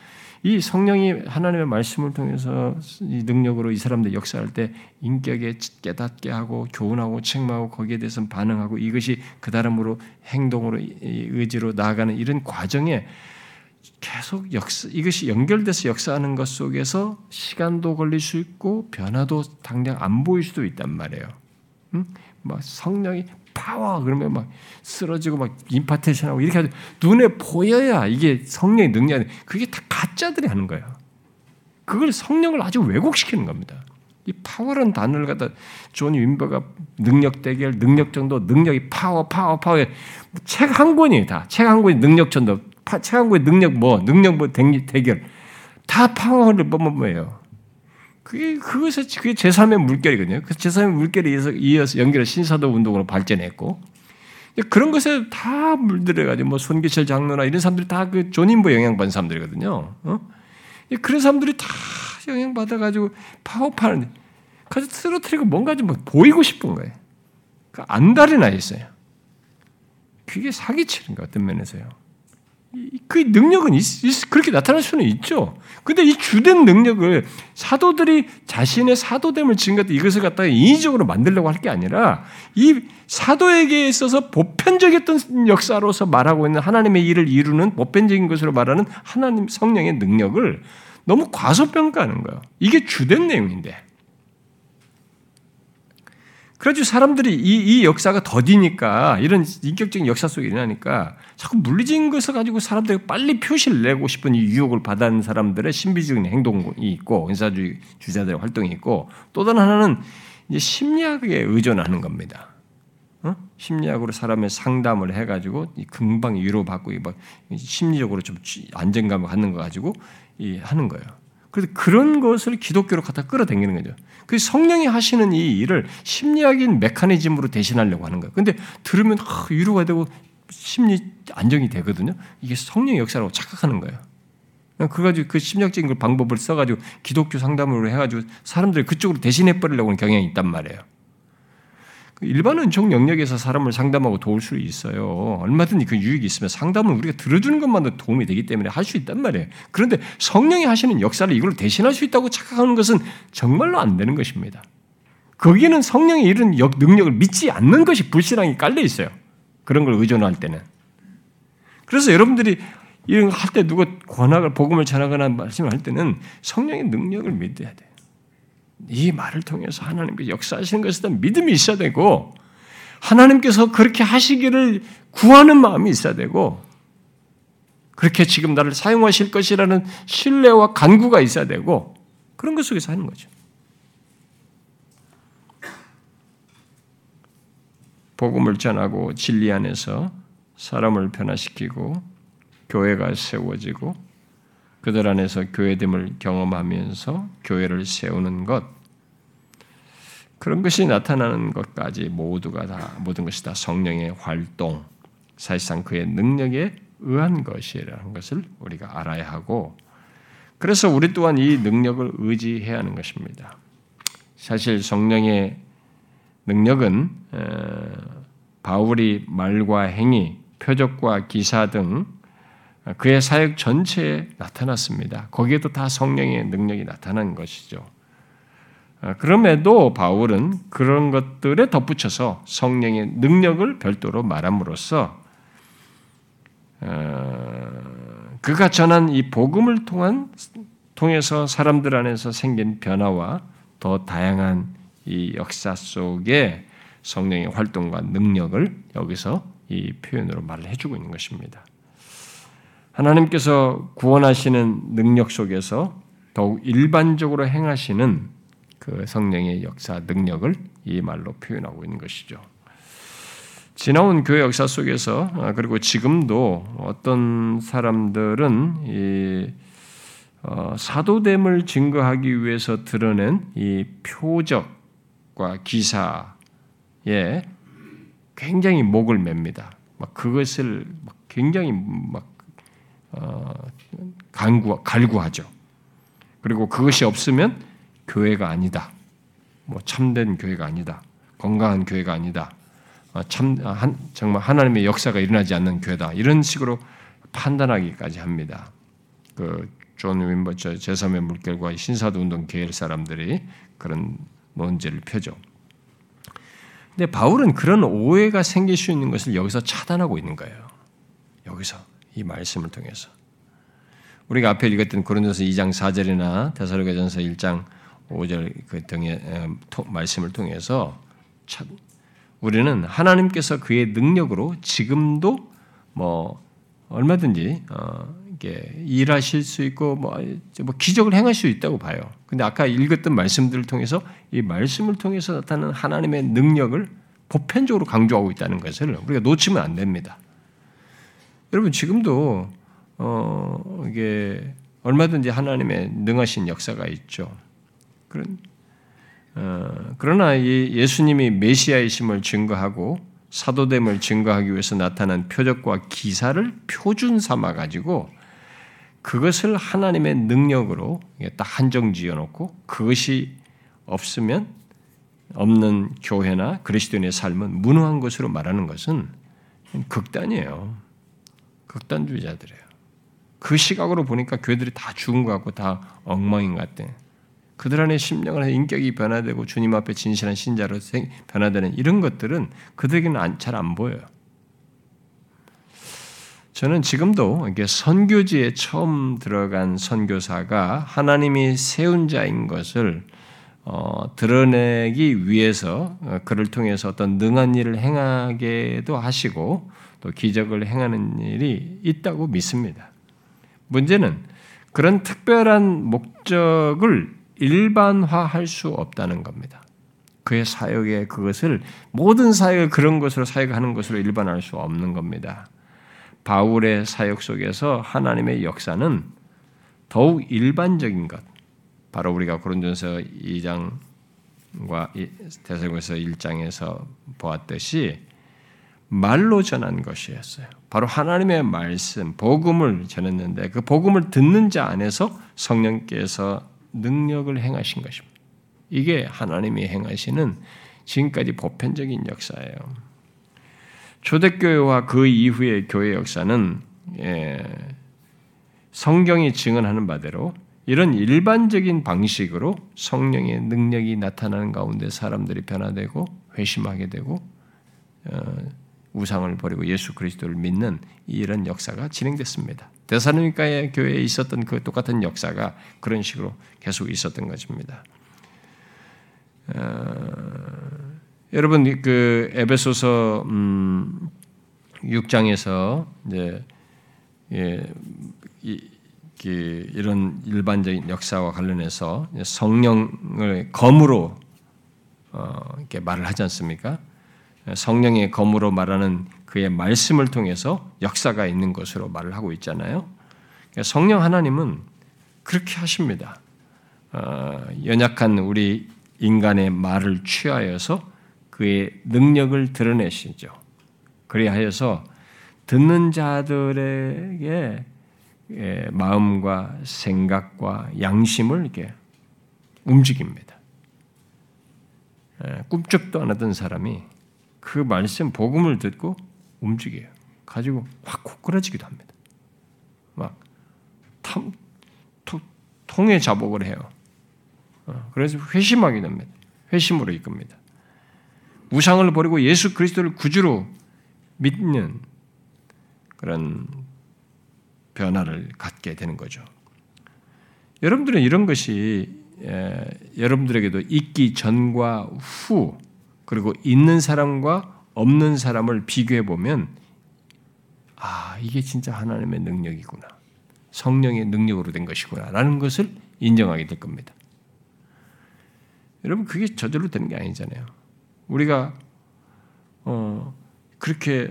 이 성령이 하나님의 말씀을 통해서 이 능력으로 이 사람들 역사할 때 인격에 깨닫게 하고 교훈하고 책망하고 거기에 대해서 반응하고 이것이 그 다음으로 행동으로 의지로 나아가는 이런 과정에 계속 역사 이것이 연결돼서 역사하는 것 속에서 시간도 걸릴 수 있고 변화도 당장 안 보일 수도 있단 말이에요. 응? 막 성령이 파워 그러면 막 쓰러지고 막 impartation하고 이렇게 하죠. 눈에 보여야 이게 성령의 능력이 그게 다 가짜들이 하는 거예요. 그걸 성령을 아주 왜곡시키는 겁니다. 이 파워라는 단어를 갖다 존 윔버가 능력 대결, 능력 전도, 능력이 파워, 파워, 파워 책 한 권이 다 책 한 권이 능력 전도, 책 한 권이 능력 뭐, 능력 뭐 대결 다 파워를 보면 뭐예요? 그게 그것이 그게 제3의 물결이거든요. 그 제3의 물결에 이어서, 이어서 연결해 신사도 운동으로 발전했고 그런 것에 다 물들여가지고 뭐 손기철 장로나 이런 사람들이 다 그 존 윔버 영향받은 사람들이거든요. 어? 그런 사람들이 다 영향받아가지고 파업하는 가서 쓰러뜨리고 뭔가 좀 보이고 싶은 거예요. 그 안달이 나 있어요. 그게 사기치는 거 어떤 면에서요. 그 능력은 그렇게 나타날 수는 있죠. 근데 이 주된 능력을 사도들이 자신의 사도됨을 증거했 이것을 갖다가 인위적으로 만들려고 할 게 아니라 이 사도에게 있어서 보편적이었던 역사로서 말하고 있는 하나님의 일을 이루는 보편적인 것으로 말하는 하나님 성령의 능력을 너무 과소평가하는 거예요. 이게 주된 내용인데. 그래가지고 사람들이 이, 이 역사가 더디니까 이런 인격적인 역사 속에 일어나니까 자꾸 물리적인 것을 가지고 사람들이 빨리 표시를 내고 싶은 이 유혹을 받은 사람들의 신비적인 행동이 있고 은사주의 주자들의 활동이 있고 또 다른 하나는 이제 심리학에 의존하는 겁니다. 어? 심리학으로 사람의 상담을 해가지고 금방 위로받고 심리적으로 좀 안정감을 갖는 거 가지고 하는 거예요. 그래서 그런 것을 기독교로 갖다 끌어당기는 거죠. 그 성령이 하시는 이 일을 심리학인 메커니즘으로 대신하려고 하는 거예요. 근데 들으면 아, 위로가 되고 심리 안정이 되거든요. 이게 성령의 역사라고 착각하는 거예요. 그가지고 그 심리학적인 걸 방법을 써가지고 기독교 상담으로 해가지고 사람들이 그쪽으로 대신해 버리려고 하는 경향이 있단 말이에요. 그 일반 은총 영역에서 사람을 상담하고 도울 수 있어요. 얼마든지 그 유익이 있으면 상담은 우리가 들어주는 것만도 도움이 되기 때문에 할 수 있단 말이에요. 그런데 성령이 하시는 역사를 이걸 대신할 수 있다고 착각하는 것은 정말로 안 되는 것입니다. 거기는 성령의 이런 역, 능력을 믿지 않는 것이 불신앙이 깔려 있어요. 그런 걸 의존할 때는. 그래서 여러분들이 이런 거할때 누가 권학을 복음을 전하거나 말씀을 할 때는 성령의 능력을 믿어야 돼요. 이 말을 통해서 하나님께서 역사하시는 것에 대한 믿음이 있어야 되고 하나님께서 그렇게 하시기를 구하는 마음이 있어야 되고 그렇게 지금 나를 사용하실 것이라는 신뢰와 간구가 있어야 되고 그런 것 속에서 하는 거죠. 복음을 전하고 진리 안에서 사람을 변화시키고 교회가 세워지고 그들 안에서 교회됨을 경험하면서 교회를 세우는 것 그런 것이 나타나는 것까지 모두가 다 모든 것이 다 성령의 활동 사실상 그의 능력에 의한 것이라는 것을 우리가 알아야 하고 그래서 우리 또한 이 능력을 의지해야 하는 것입니다. 사실 성령의 능력은 바울이 말과 행위, 표적과 기사 등 그의 사역 전체에 나타났습니다. 거기에도 다 성령의 능력이 나타난 것이죠. 아, 그럼에도 바울은 그런 것들에 덧붙여서 성령의 능력을 별도로 말함으로써 어, 그가 전한 이 복음을 통한 통해서 사람들 안에서 생긴 변화와 더 다양한 이 역사 속에 성령의 활동과 능력을 여기서 이 표현으로 말을 해주고 있는 것입니다. 하나님께서 구원하시는 능력 속에서 더욱 일반적으로 행하시는 그 성령의 역사 능력을 이 말로 표현하고 있는 것이죠. 지나온 교회 역사 속에서 아, 그리고 지금도 어떤 사람들은 이 어, 사도됨을 증거하기 위해서 드러낸 이 표적과 기사에 굉장히 목을 맵니다. 막 그것을 굉장히 막 어, 간구, 갈구하죠. 그리고 그것이 없으면 교회가 아니다. 뭐 참된 교회가 아니다. 건강한 교회가 아니다. 어, 참 한, 정말 하나님의 역사가 일어나지 않는 교회다. 이런 식으로 판단하기까지 합니다. 그존 윈버처 제3의 물결과 신사도 운동 계열 사람들이 그런 논제를 펴죠. 근데 바울은 그런 오해가 생길 수 있는 것을 여기서 차단하고 있는 거예요. 여기서 이 말씀을 통해서 우리가 앞에 읽었던 고린도서 2장 4절이나 데살로가전서 1장 5절 그 등의 말씀을 통해서 우리는 하나님께서 그의 능력으로 지금도 뭐 얼마든지 어 이게 일하실 수 있고 뭐, 뭐 기적을 행할 수 있다고 봐요. 근데 아까 읽었던 말씀들을 통해서 이 말씀을 통해서 나타나는 하나님의 능력을 보편적으로 강조하고 있다는 것을 우리가 놓치면 안 됩니다. 여러분 지금도 어 이게 얼마든지 하나님의 능하신 역사가 있죠. 그런 어, 그러나 이 예수님이 메시아이심을 증거하고 사도됨을 증거하기 위해서 나타난 표적과 기사를 표준 삼아 가지고 그것을 하나님의 능력으로 딱 한정 지어 놓고 그것이 없으면 없는 교회나 그리스도인의 삶은 무능한 것으로 말하는 것은 극단이에요. 극단주의자들이에요. 그 시각으로 보니까 교회들이 다 죽은 것 같고 다 엉망인 것 같아. 그들 안에 심령을 인격이 변화되고 주님 앞에 진실한 신자로 변화되는 이런 것들은 그들에게는 잘 안 보여요. 저는 지금도 이게 선교지에 처음 들어간 선교사가 하나님이 세운 자인 것을 어, 드러내기 위해서 어, 그를 통해서 어떤 능한 일을 행하게도 하시고 또 기적을 행하는 일이 있다고 믿습니다. 문제는 그런 특별한 목적을 일반화할 수 없다는 겁니다. 그의 사역에 그것을 모든 사역을 그런 것으로 사역하는 것으로 일반화할 수 없는 겁니다. 바울의 사역 속에서 하나님의 역사는 더욱 일반적인 것, 바로 우리가 고린도서 2장과 대사로서 1장에서 보았듯이 말로 전한 것이었어요. 바로 하나님의 말씀, 복음을 전했는데 그 복음을 듣는 자 안에서 성령께서 능력을 행하신 것입니다. 이게 하나님이 행하시는 지금까지 보편적인 역사예요. 초대교회와 그 이후의 교회 역사는 예, 성경이 증언하는 바대로 이런 일반적인 방식으로 성령의 능력이 나타나는 가운데 사람들이 변화되고 회심하게 되고 어, 우상을 버리고 예수 그리스도를 믿는 이런 역사가 진행됐습니다. 데살로니가의 교회에 있었던 그 똑같은 역사가 그런 식으로 계속 있었던 것입니다. 어, 여러분 그 에베소서 음 6장에서 이제 예, 이, 그 이런 일반적인 역사와 관련해서 성령을 검으로 어, 이렇게 말을 하지 않습니까? 성령의 검으로 말하는 그의 말씀을 통해서 역사가 있는 것으로 말을 하고 있잖아요. 성령 하나님은 그렇게 하십니다. 어, 연약한 우리 인간의 말을 취하여서 그의 능력을 드러내시죠. 그리하여서 듣는 자들에게 예, 마음과 생각과 양심을 이렇게 움직입니다. 예, 꿈쩍도 안 하던 사람이 그 말씀 복음을 듣고 움직여요. 가지고 확 고꾸라지기도 합니다. 막 탐, 통에 자복을 해요. 어, 그래서 회심하게 됩니다. 회심으로 이끕니다. 우상을 버리고 예수 그리스도를 구주로 믿는 그런 변화를 갖게 되는 거죠. 여러분들은 이런 것이 에, 여러분들에게도 있기 전과 후 그리고 있는 사람과 없는 사람을 비교해 보면 아 이게 진짜 하나님의 능력이구나 성령의 능력으로 된 것이구나 라는 것을 인정하게 될 겁니다. 여러분 그게 저절로 되는 게 아니잖아요. 우리가 어, 그렇게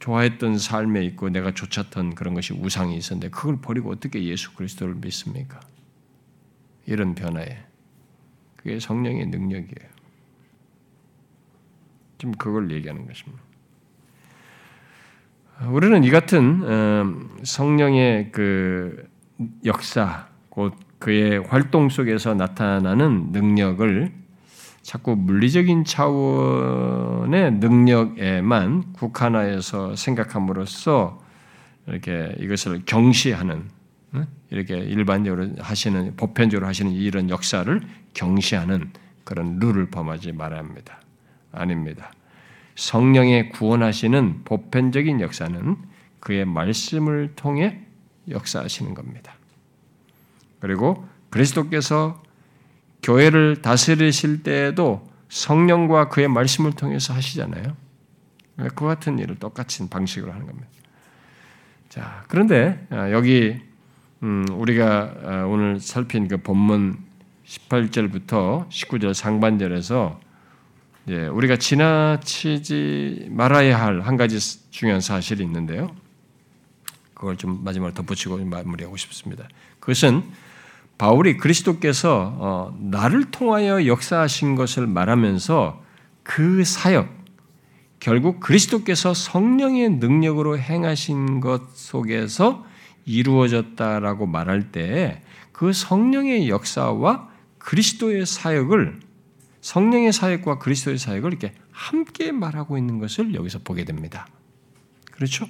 좋아했던 삶에 있고 내가 쫓았던 그런 것이 우상이 있었는데 그걸 버리고 어떻게 예수 그리스도를 믿습니까? 이런 변화에 그게 성령의 능력이에요. 지금 그걸 얘기하는 것입니다. 우리는 이 같은 어, 성령의 그 역사, 곧 그의 활동 속에서 나타나는 능력을 자꾸 물리적인 차원의 능력에만 국한화해서 생각함으로써 이렇게 이것을 경시하는 이렇게 일반적으로 하시는 보편적으로 하시는 이런 역사를 경시하는 그런 룰을 범하지 말아야 합니다. 아닙니다. 성령의 구원하시는 보편적인 역사는 그의 말씀을 통해 역사하시는 겁니다. 그리고 그리스도께서 교회를 다스리실 때에도 성령과 그의 말씀을 통해서 하시잖아요. 그 같은 일을 똑같은 방식으로 하는 겁니다. 자, 그런데 아, 여기 음, 우리가 아, 오늘 살핀 그 본문 18절부터 19절 상반절에서 우리가 지나치지 말아야 할 한 가지 중요한 사실이 있는데요. 그걸 좀 마지막으로 덧붙이고 마무리하고 싶습니다. 그것은 바울이 그리스도께서 어, 나를 통하여 역사하신 것을 말하면서 그 사역, 결국 그리스도께서 성령의 능력으로 행하신 것 속에서 이루어졌다라고 말할 때 그 성령의 역사와 그리스도의 사역을 성령의 사역과 그리스도의 사역을 이렇게 함께 말하고 있는 것을 여기서 보게 됩니다. 그렇죠?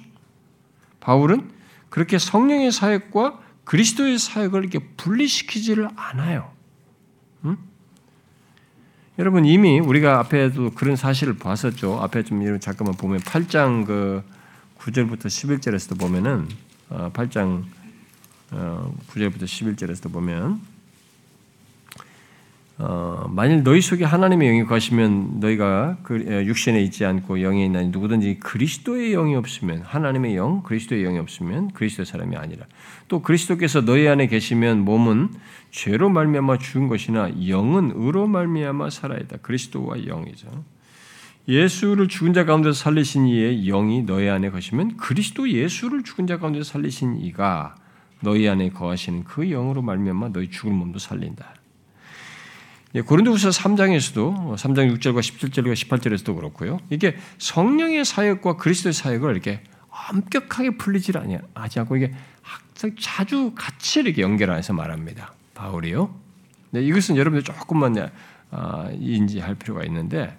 바울은 그렇게 성령의 사역과 그리스도의 사역을 이렇게 분리시키지를 않아요. 응? 여러분 이미 우리가 앞에도 그런 사실을 봤었죠. 앞에 좀 잠깐만 보면 8장 그 9절부터 11절에서도 보면은 8장 어, 9절부터 어, 11절에서도 보면 어, 만일 너희 속에 하나님의 영이 거시면 너희가 그 육신에 있지 않고 영에 있나니 누구든지 그리스도의 영이 없으면 하나님의 영, 그리스도의 영이 없으면 그리스도의 사람이 아니라 또 그리스도께서 너희 안에 계시면 몸은 죄로 말미암아 죽은 것이나 영은 의로 말미암아 살아있다. 그리스도와 영이죠. 예수를 죽은 자 가운데서 살리신 이의 영이 너희 안에 거시면 그리스도 예수를 죽은 자 가운데서 살리신 이가 너희 안에 거하시는 그 영으로 말미암아 너희 죽은 몸도 살린다. 예, 고린도후서 3장에서도 3장 6절과 17절과 18절에서도 그렇고요. 이게 성령의 사역과 그리스도의 사역을 이렇게 엄격하게 풀리질 하지 않고 이게 자주 같이 이렇게 연결해서 말합니다. 바울이요. 네, 이것은 여러분들 조금만 아, 인지할 필요가 있는데,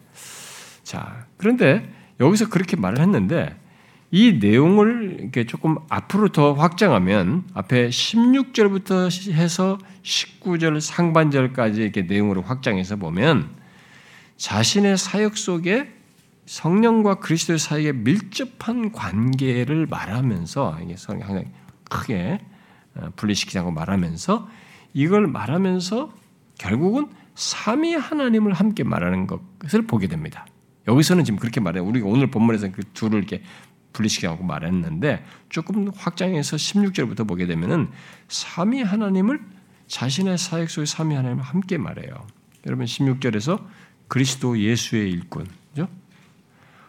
자 그런데 여기서 그렇게 말을 했는데 이 내용을 이렇게 조금 앞으로 더 확장하면 앞에 16절부터 해서 19절 상반절까지 이렇게 내용으로 확장해서 보면 자신의 사역 속에 성령과 그리스도의 사이에 밀접한 관계를 말하면서 이게 항상 크게 어, 분리시키자고 말하면서 이걸 말하면서 결국은 삼위 하나님을 함께 말하는 것을 보게 됩니다. 여기서는 지금 그렇게 말해요. 우리가 오늘 본문에서 그 둘을 이렇게 분리시키고 말했는데 조금 확장해서 16절부터 보게 되면은 삼위 하나님을 자신의 사역 속에 삼위 하나님을 함께 말해요. 여러분 16절에서 그리스도 예수의 일꾼, 그죠?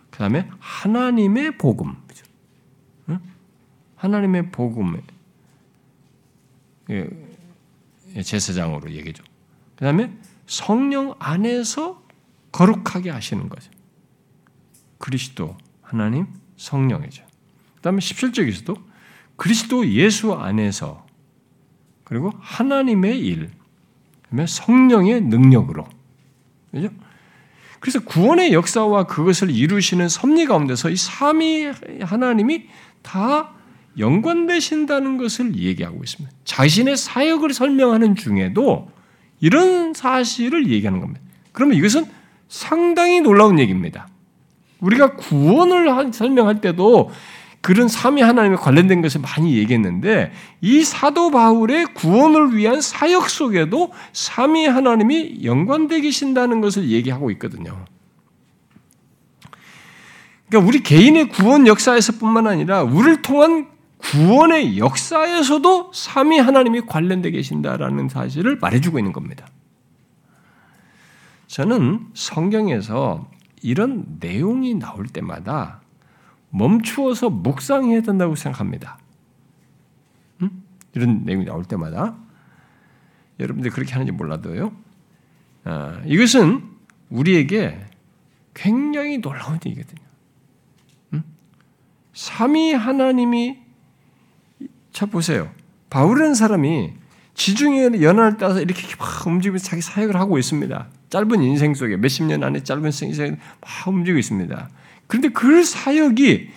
그 다음에 하나님의 복음, 그죠? 응? 하나님의 복음, 예, 예, 제사장으로 얘기죠. 그 다음에 성령 안에서 거룩하게 하시는 거죠. 그리스도, 하나님, 성령이죠. 그 다음에 17절에서도 그리스도 예수 안에서 그리고 하나님의 일, 그다음에 성령의 능력으로. 그죠? 그래서 구원의 역사와 그것을 이루시는 섭리 가운데서 이 삼위 하나님이 다 연관되신다는 것을 얘기하고 있습니다. 자신의 사역을 설명하는 중에도 이런 사실을 얘기하는 겁니다. 그러면 이것은 상당히 놀라운 얘기입니다. 우리가 구원을 설명할 때도 그런 삼위 하나님에 관련된 것을 많이 얘기했는데 이 사도 바울의 구원을 위한 사역 속에도 삼위 하나님이 연관되 계신다는 것을 얘기하고 있거든요. 그러니까 우리 개인의 구원 역사에서뿐만 아니라 우리를 통한 구원의 역사에서도 삼위 하나님이 관련되 계신다라는 사실을 말해주고 있는 겁니다. 저는 성경에서 이런 내용이 나올 때마다 멈추어서 묵상해야 된다고 생각합니다. 음? 이런 내용이 나올 때마다 여러분들 그렇게 하는지 몰라도요. 아, 이것은 우리에게 굉장히 놀라운 얘기거든요. 음? 삼위 하나님이 자 보세요. 바울이라는 사람이 지중해 연안을 따서 이렇게 막 움직이면서 자기 사역을 하고 있습니다. 짧은 인생 속에 몇십 년 안에 짧은 인생 막 움직이고 있습니다. 그런데 그 사역이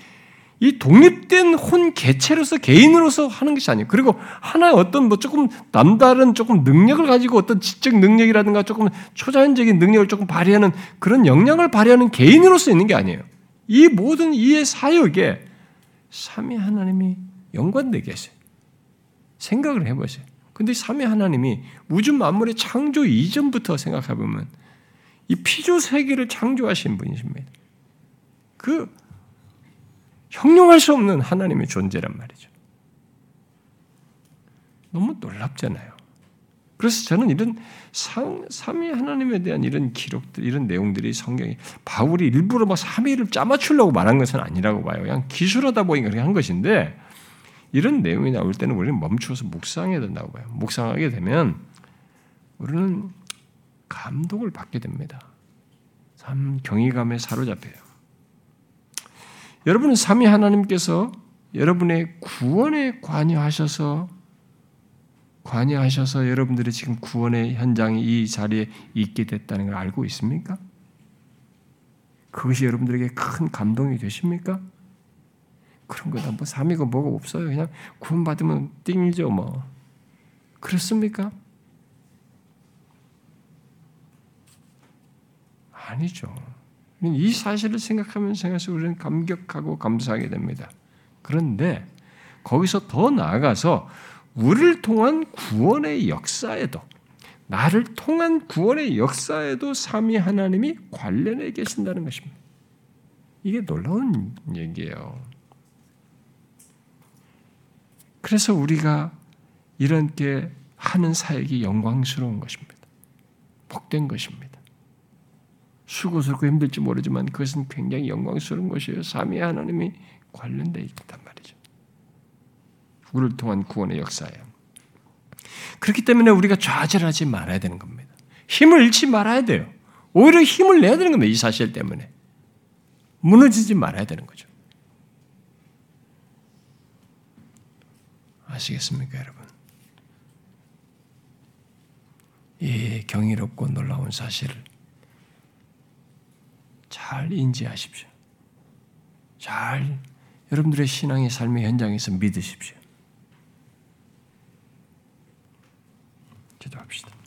이 독립된 혼 개체로서 개인으로서 하는 것이 아니에요. 그리고 하나의 어떤 뭐 조금 남다른 조금 능력을 가지고 어떤 지적 능력이라든가 조금 초자연적인 능력을 조금 발휘하는 그런 역량을 발휘하는 개인으로서 있는 게 아니에요. 이 모든 이의 사역에 삼위 하나님이 연관되어 계세요. 생각을 해보세요. 근데 삼위 하나님이 우주 만물의 창조 이전부터 생각해 보면 이 피조 세계를 창조하신 분이십니다. 그 형용할 수 없는 하나님의 존재란 말이죠. 너무 놀랍잖아요. 그래서 저는 이런 삼위 하나님에 대한 이런 기록들, 이런 내용들이 성경이 바울이 일부러 막 삼위를 짜맞추려고 말한 것은 아니라고 봐요. 그냥 기술하다 보니까 그렇게 한 것인데 이런 내용이 나올 때는 우리는 멈추어서 묵상해야 된다고 봐요. 묵상하게 되면 우리는 감동을 받게 됩니다. 참 경이감에 사로잡혀요. 여러분은 삼위 하나님께서 여러분의 구원에 관여하셔서 관여하셔서 여러분들이 지금 구원의 현장이 이 자리에 있게 됐다는 걸 알고 있습니까? 그것이 여러분들에게 큰 감동이 되십니까? 그런 거다. 뭐 삼이고 뭐가 없어요. 그냥 구원 받으면 띵이죠, 뭐. 그렇습니까? 아니죠. 이 사실을 생각하면서 생각해서 우리는 감격하고 감사하게 됩니다. 그런데 거기서 더 나아가서 우리를 통한 구원의 역사에도 나를 통한 구원의 역사에도 삼위 하나님이 관련해 계신다는 것입니다. 이게 놀라운 얘기예요. 그래서 우리가 이렇게 하는 사역이 영광스러운 것입니다. 복된 것입니다. 수고스럽고 힘들지 모르지만 그것은 굉장히 영광스러운 것이에요. 삼위 하나님이 관련되어 있단 말이죠. 우리를 통한 구원의 역사예요. 그렇기 때문에 우리가 좌절하지 말아야 되는 겁니다. 힘을 잃지 말아야 돼요. 오히려 힘을 내야 되는 겁니다. 이 사실 때문에. 무너지지 말아야 되는 거죠. 아시겠습니까, 여러분? 이 경이롭고 놀라운 사실을 잘 인지하십시오. 잘 여러분들의 신앙의 삶의 현장에서 믿으십시오. 기도합시다.